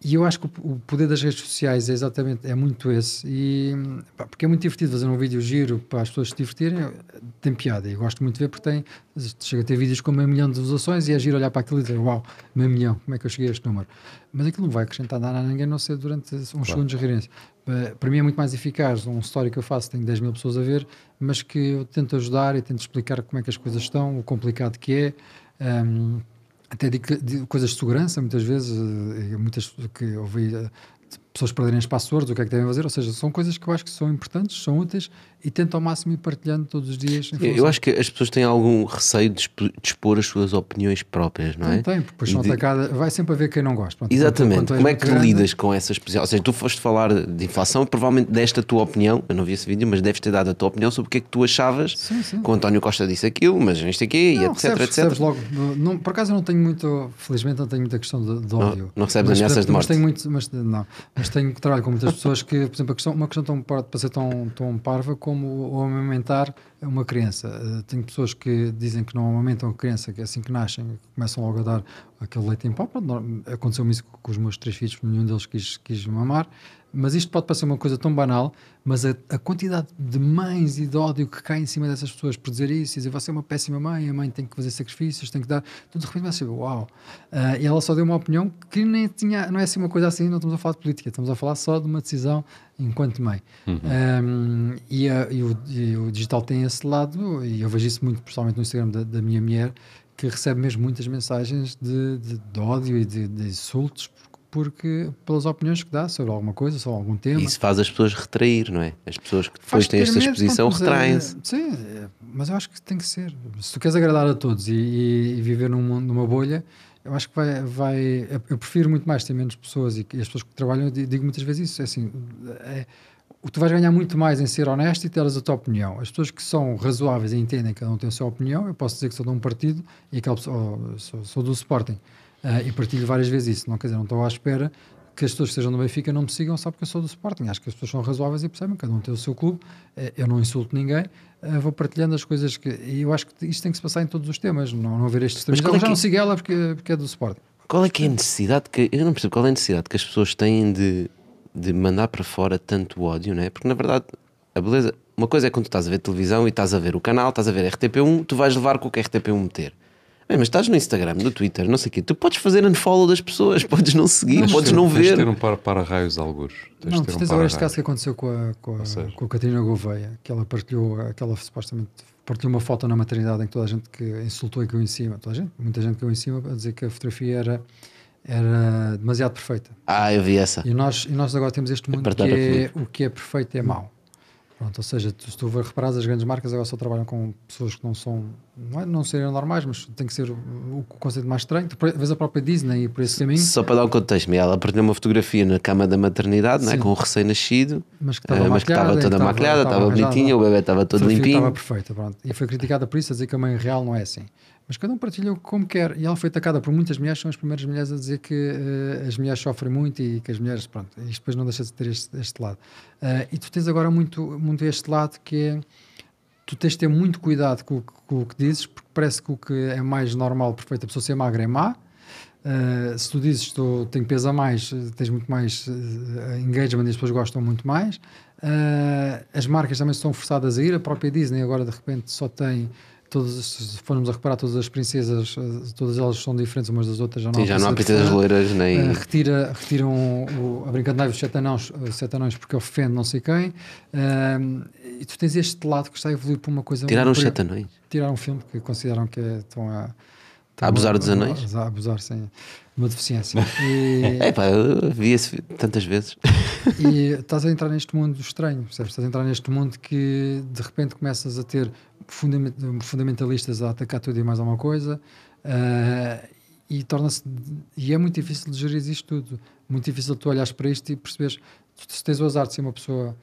e eu acho que o poder das redes sociais é exatamente, é muito esse. E, pá, porque é muito divertido fazer um vídeo giro para as pessoas se divertirem, tem piada. Eu gosto muito de ver porque tem, chega a ter vídeos com meio milhão de visualizações e é giro olhar para aquilo e dizer, uau, meio milhão, como é que eu cheguei a este número? Mas aquilo não vai acrescentar nada a ninguém, não ser durante uns claro. segundos de rirem Para mim é muito mais eficaz um story que eu faço, tem 10 mil pessoas a ver, mas que eu tento ajudar e tento explicar como é que as coisas estão, o complicado que é. Um, até de, de, coisas de segurança, muitas vezes, eh, muitas que ouvi eh, pessoas perderem as passwords, o que é que devem fazer, ou seja, são coisas que eu acho que são importantes, são úteis e tento ao máximo ir partilhando todos os dias. Eu acho que as pessoas têm algum receio de expor as suas opiniões próprias, não é? Não tem, porque depois são de... atacadas, vai sempre haver quem não gosta. Pronto, Exatamente, como é que grande... lidas com essa exposição? Ou seja, tu foste falar de inflação provavelmente deste a tua opinião, eu não vi esse vídeo, mas deves ter dado a tua opinião sobre o que é que tu achavas sim, sim. que o António Costa disse aquilo, mas isto aqui, não, e etc, recebes, etc. logo, não, por acaso eu não tenho muito, felizmente não tenho muita questão de, de ódio. Não, não recebes ameaças de morte. Mas tenho muito, mas, não, mas tenho trabalho com muitas pessoas que, por exemplo, questão, uma questão tão, para ser tão, tão parva como o amamentar uma criança. Uh, tenho pessoas que dizem que não amamentam a criança, que assim que nascem começam logo a dar aquele leite em pó. Aconteceu-me isso com os meus três filhos, nenhum deles quis, quis mamar. Mas isto pode parecer uma coisa tão banal, mas a, a, quantidade de mães e de ódio que cai em cima dessas pessoas por dizer isso, e dizer você é uma péssima mãe, a mãe tem que fazer sacrifícios, tem que dar. Tudo de repente vai ser uau. Uh, e ela só deu uma opinião que nem tinha, não é assim uma coisa assim, não estamos a falar de política, estamos a falar só de uma decisão enquanto mãe. Uhum. Um, e, a, e, o, e, o, digital tem esse lado, e eu vejo isso muito, principalmente no Instagram da, da minha mulher, que recebe mesmo muitas mensagens de, de, de ódio e de, de insultos porque pelas opiniões que dá sobre alguma coisa, sobre algum tema. Isso faz as pessoas retrair, não é? As pessoas que depois têm esta exposição retraem-se. Sim, mas eu acho que tem que ser. Se tu queres agradar a todos e, e- viver num mundo- numa bolha, eu acho que vai. vai eu- prefiro muito mais ter menos pessoas e, e as pessoas que trabalham, eu di- digo muitas vezes isso. É assim, é, tu vais ganhar muito mais em ser honesto e teres a tua opinião. As pessoas que são razoáveis e entendem que cada um tem a sua opinião, eu posso dizer que sou de um partido e aquela pessoa, sou, sou do Sporting ah, e partilho várias vezes isso. Não quer dizer, não estou à espera que as pessoas que estejam no Benfica não me sigam só porque eu sou do Sporting. Acho que as pessoas são razoáveis e percebem, cada um tem o seu clube. Eh, Eu não insulto ninguém, eh, vou partilhando as coisas que. E eu acho que isto tem que se passar em todos os temas, não, não haver este Mas extremismo. qual é Eu já que- não sigo ela porque, porque é do Sporting. Qual é que é a necessidade que. Eu não percebo qual é a necessidade que as pessoas têm de, de mandar para fora tanto ódio, não é? Porque na verdade, a beleza. Uma coisa é quando tu estás a ver televisão e estás a ver o canal, estás a ver RTP1, tu vais levar com o que a RTP1 meter. Bem, mas estás no Instagram, no Twitter, não sei o quê, tu podes fazer unfollow das pessoas, (laughs) podes não seguir, Mas podes sim, não Tens de ver. ter um para, para raios de algures. Tens não, ter tu um tens agora este caso que aconteceu com a, com a, seja- com a Catarina Gouveia, que ela partilhou, aquela supostamente partilhou uma foto na maternidade em que toda a gente que insultou e caiu em cima, toda a gente, muita gente caiu em cima a dizer que a fotografia era, era demasiado perfeita. Ah, eu vi essa. E nós, e nós agora temos este mundo que é, o que é perfeito é mau. Pronto, ou seja, tu, se tu reparares, as grandes marcas agora só trabalham com pessoas que não são, não, é, não serem normais, mas tem que ser o, o conceito mais estranho. Tu vês a própria Disney e por esse caminho, Só para dar um contexto, ela partilhou uma fotografia na cama da maternidade, não é? Com o recém-nascido, mas que eh, estava mas que estava maquilhada, toda estava- maquilhada, estava arranjada. bonitinha, o bebê estava todo limpinho. Estava perfeita, pronto. E foi criticada por isso, a dizer que a mãe real não é assim. Mas cada um partilha como quer. E ela foi atacada por muitas mulheres, são as primeiras mulheres a dizer que eh, as mulheres sofrem muito e que as mulheres, pronto, isto depois não deixa de ter este, este lado. Eh, e tu tens agora muito, muito este lado que é, tu tens de ter muito cuidado com, com o que dizes, porque parece que o que é mais normal, perfeito, a pessoa ser magra é má. Uh, se tu dizes estou- tenho peso a mais, uh, tens muito mais uh, engagement e as pessoas gostam muito mais. Uh, as marcas também estão forçadas a ir. A própria Disney agora de repente só tem. Todas, formos a reparar, todas as princesas, uh, todas elas são diferentes umas das outras. Já não Sim, já não há princesa princesas loiras nem. Uh, retira, retiram o, a Brinca de Neve, os sete anões, uh, sete anões porque ofende não sei quem. Um, e tu tens este lado que está a evoluir para uma coisa. Tiraram os sete anões. Tiraram um filme que consideram que é- estão a. A abusar dos anões? A abusar, sem uma deficiência. (laughs) E, É pá, eu vi esse fi- tantas vezes. e estás a entrar neste mundo estranho, percebes? Estás a entrar neste mundo que de repente começas a ter fundament- fundamentalistas a atacar tudo e mais alguma coisa ah, e torna-se e é muito difícil de gerir isto tudo. Muito difícil tu olhares para isto e perceberes se tens o azar de ser uma pessoa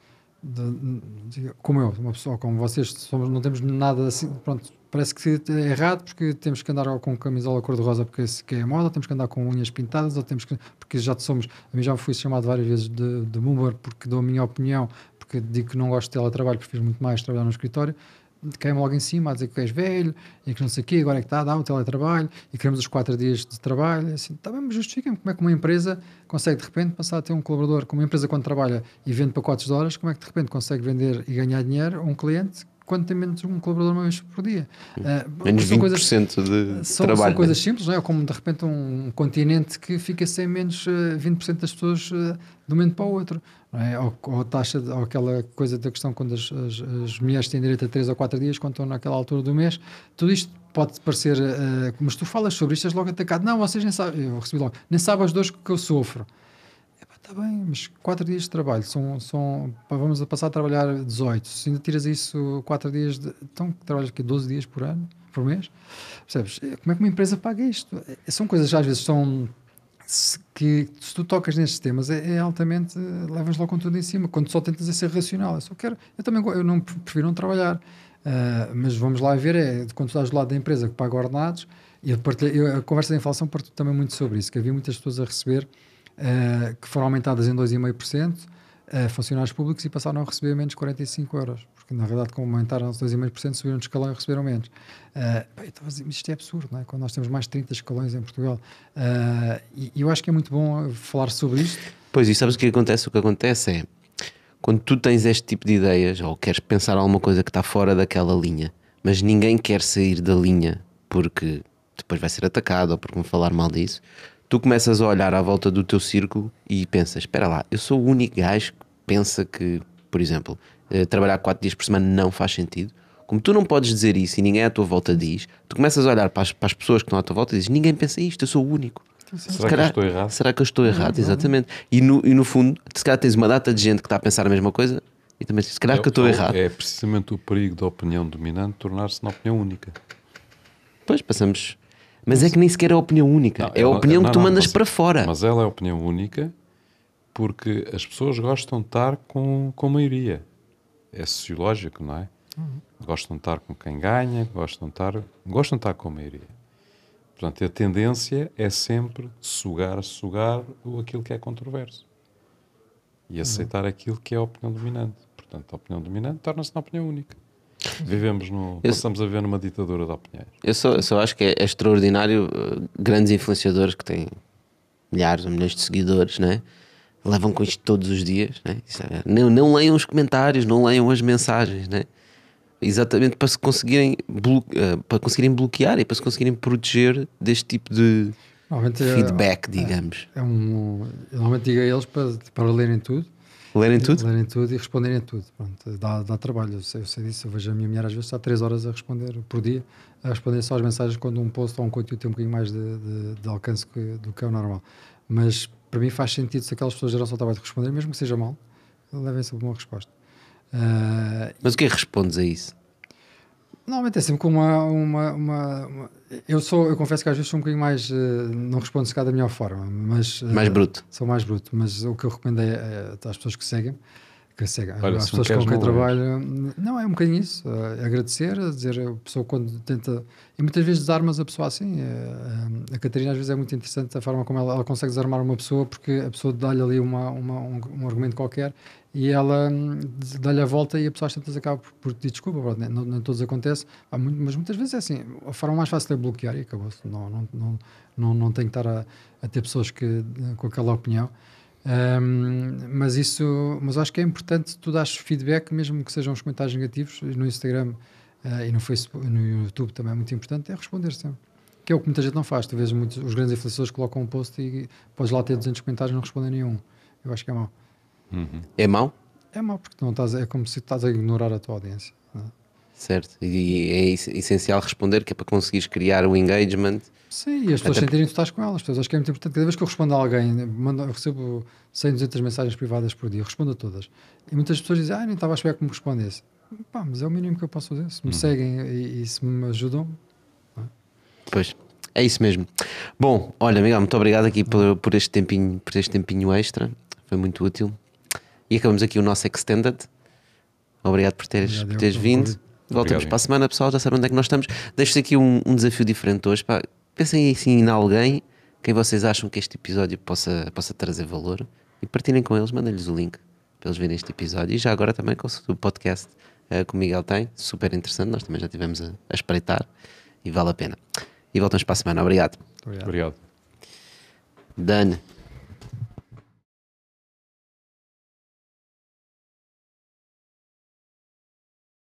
de- de- como eu, uma pessoa como vocês, somos, não temos nada assim, pronto, parece que é errado porque temos que andar com camisola cor-de-rosa porque esse que é a moda, temos que andar com unhas pintadas, ou temos que, porque já somos, a mim já fui chamado várias vezes de, de boomer porque dou a minha opinião, porque digo que não gosto de teletrabalho, prefiro muito mais trabalhar no escritório, cai-me logo em cima a dizer que és velho e que não sei o quê, agora é que está a dar o teletrabalho e queremos os quatro dias de trabalho. Assim, está bem, mas justifiquem-me como é que uma empresa consegue de repente passar a ter um colaborador, como uma empresa quando trabalha e vende pacotes de horas, como é que de repente consegue vender e ganhar dinheiro a um cliente quando tem menos um colaborador uma vez por dia? Ah, Menos são coisas- 20% de são, trabalho. são né? coisas simples, não é? Como de repente um continente que fica sem menos eh, 20% das pessoas eh, de um momento para o outro, é? Ou, ou a taxa, de- ou aquela coisa da questão quando as, as, as mulheres têm direito a 3 ou 4 dias, quando estão naquela altura do mês, tudo isto pode parecer, eh, mas tu falas sobre isto, és logo atacado. Não, vocês nem sabem, eu recebi logo, nem sabem as dores que eu sofro. Está bem, mas 4 dias de trabalho, são, são, vamos a passar a trabalhar 18. Se ainda tiras isso 4 dias, de, então trabalhas aqui 12 dias por ano, por mês, percebes? Eh, Como é que uma empresa paga isto? Eh, São coisas às vezes são se- que se tu tocas nestes temas é, é altamente levas logo com tudo em cima quando só tentas a ser racional eu só quero eu também eu não pre- prefiro não trabalhar Ah, mas vamos lá ver é quando estás do lado da empresa que paga ordenados e eu eu- a conversa da inflação partiu também muito sobre isso que havia muitas pessoas a receber ah, que foram aumentadas em 2,5% a funcionários públicos e passaram a receber menos 45 euros porque na realidade como aumentaram os 2,5% subiram de escalão e receberam menos a dizer, isto é absurdo não é? quando nós temos mais de 30 escalões em Portugal Ah, e e eu acho que é muito bom falar sobre isto Pois, e sabes o que acontece? O que acontece é quando tu tens este tipo de ideias ou queres pensar alguma coisa que está fora daquela linha, mas ninguém quer sair da linha porque depois vai ser atacado ou porque vão falar mal disso, tu começas a olhar à volta do teu círculo e pensas: espera lá, eu sou o único gajo que pensa que, por exemplo, eh, trabalhar 4 dias por semana não faz sentido. Como tu não podes dizer isso e ninguém à tua volta diz, tu começas a olhar para as, para as pessoas que estão à tua volta e dizes: ninguém pensa isto, eu sou o único. Será Se que eu estou errado? Será que eu estou errado? Exatamente. E no, e no fundo, se calhar tens uma data de gente que está a pensar a mesma coisa e também se calhar que eu estou É- errado. É precisamente o perigo da opinião dominante tornar-se na opinião única. Pois, passamos. Mas é que nem sequer é a opinião única. Não, é a opinião não, que tu não, mandas mas- para fora. Mas ela é a opinião única porque as pessoas gostam de estar com, com a maioria. É sociológico, não é? Gostam de estar com quem ganha, gostam de estar, gostam de estar com a maioria. Portanto, a tendência é sempre sugar, sugar o- aquilo que é controverso e aceitar aquilo que é a opinião dominante. Portanto, a opinião dominante torna-se na opinião única. Vivemos no. Eu- Passamos a viver numa ditadura de opiniões. Eu só, eu só acho que é, é extraordinário uh, grandes influenciadores que têm milhares ou milhões de seguidores, né? levam com isto todos os dias. Né? Isso é- não, não leiam os comentários, não leiam as mensagens. Né? Exatamente para se conseguirem, blo- uh, para conseguirem bloquear e para se conseguirem proteger deste tipo de Normalmente é- feedback, digamos. É um, eu normalmente digo a eles para, para lerem tudo. Lerem tudo? Lerem tudo e responderem a tudo. Pronto, dá, dá trabalho, eu sei, eu sei disso. Eu vejo a minha mulher às vezes está 3 horas a responder por dia, a responder só as mensagens quando um post ou um conteúdo tem um bocadinho mais de, de- de alcance que- do que é o normal. Mas para mim faz sentido se aquelas pessoas geram só o trabalho de responder, mesmo que seja mal, levem sempre uma resposta. Ah, Mas o que é que respondes a isso? Normalmente é sempre com uma, uma, uma- uma- eu sou, eu confesso que às vezes sou um bocadinho mais, eh, não respondo se calhar da melhor forma, mas eh, Mais bruto. Sou mais bruto, mas o que eu recomendo é, é às pessoas que seguem, que seguem, Olha, às pessoas com quem trabalho, não é um bocadinho isso, eh, agradecer, dizer a pessoa quando tenta, e muitas vezes desarmas a pessoa assim. a Catarina às vezes é muito interessante a forma como ela, ela consegue desarmar uma pessoa, porque a pessoa dá-lhe ali uma, uma- um, um argumento qualquer e ela hum, dá-lhe a volta e a pessoa às tantas acaba por, por pedir desculpa. pronto, né? não, não todos acontece, muito- mas muitas vezes é assim. A forma mais fácil é bloquear e acabou-se. Não, não, não, não, não tem que estar a, a ter pessoas que, com aquela opinião. Hum, mas isso, mas acho que é importante tu dares feedback, mesmo que sejam os comentários negativos, no Instagram eh, e no Facebook, no YouTube também é muito importante, é responder sempre. Que é o que muita gente não faz. Tu vês muitos, os grandes influenciadores colocam um post e podes lá ter 200 comentários e não respondem nenhum. Eu acho que é mau. É mau? É mau porque não estás, é como se estás a ignorar a tua audiência. é? Certo. E é es- essencial responder que é para conseguires criar o engagement. Sim, e as pessoas Até- sentirem que tu estás com elas. Pessoas, acho que é muito importante. Cada vez que eu respondo a alguém, mando, eu recebo 100, 200 mensagens privadas por dia, eu respondo a todas. E muitas pessoas dizem, ah, nem estava a esperar que me respondesse. Pá, mas é o mínimo que eu posso fazer. Se me seguem e, e se me ajudam, Pois, é isso mesmo. Bom, olha, Miguel, muito obrigado aqui por, por este tempinho, por este tempinho extra. Foi muito útil. E acabamos aqui o nosso Extended. Obrigado por teres, Obrigado, por teres vindo. Voltamos para a semana, pessoal. Já sabem onde é que nós estamos. Deixo-vos aqui um, um desafio diferente hoje. Pá. Pensem assim em alguém quem vocês acham que este episódio possa, possa trazer valor e partilhem com eles, mandem-lhes o link para eles verem este episódio. E já agora também com o podcast eh, que o Miguel tem, super interessante. Nós também já estivemos a, a espreitar e vale a pena. E voltamos para a semana. Obrigado. obrigado. Obrigado. Done.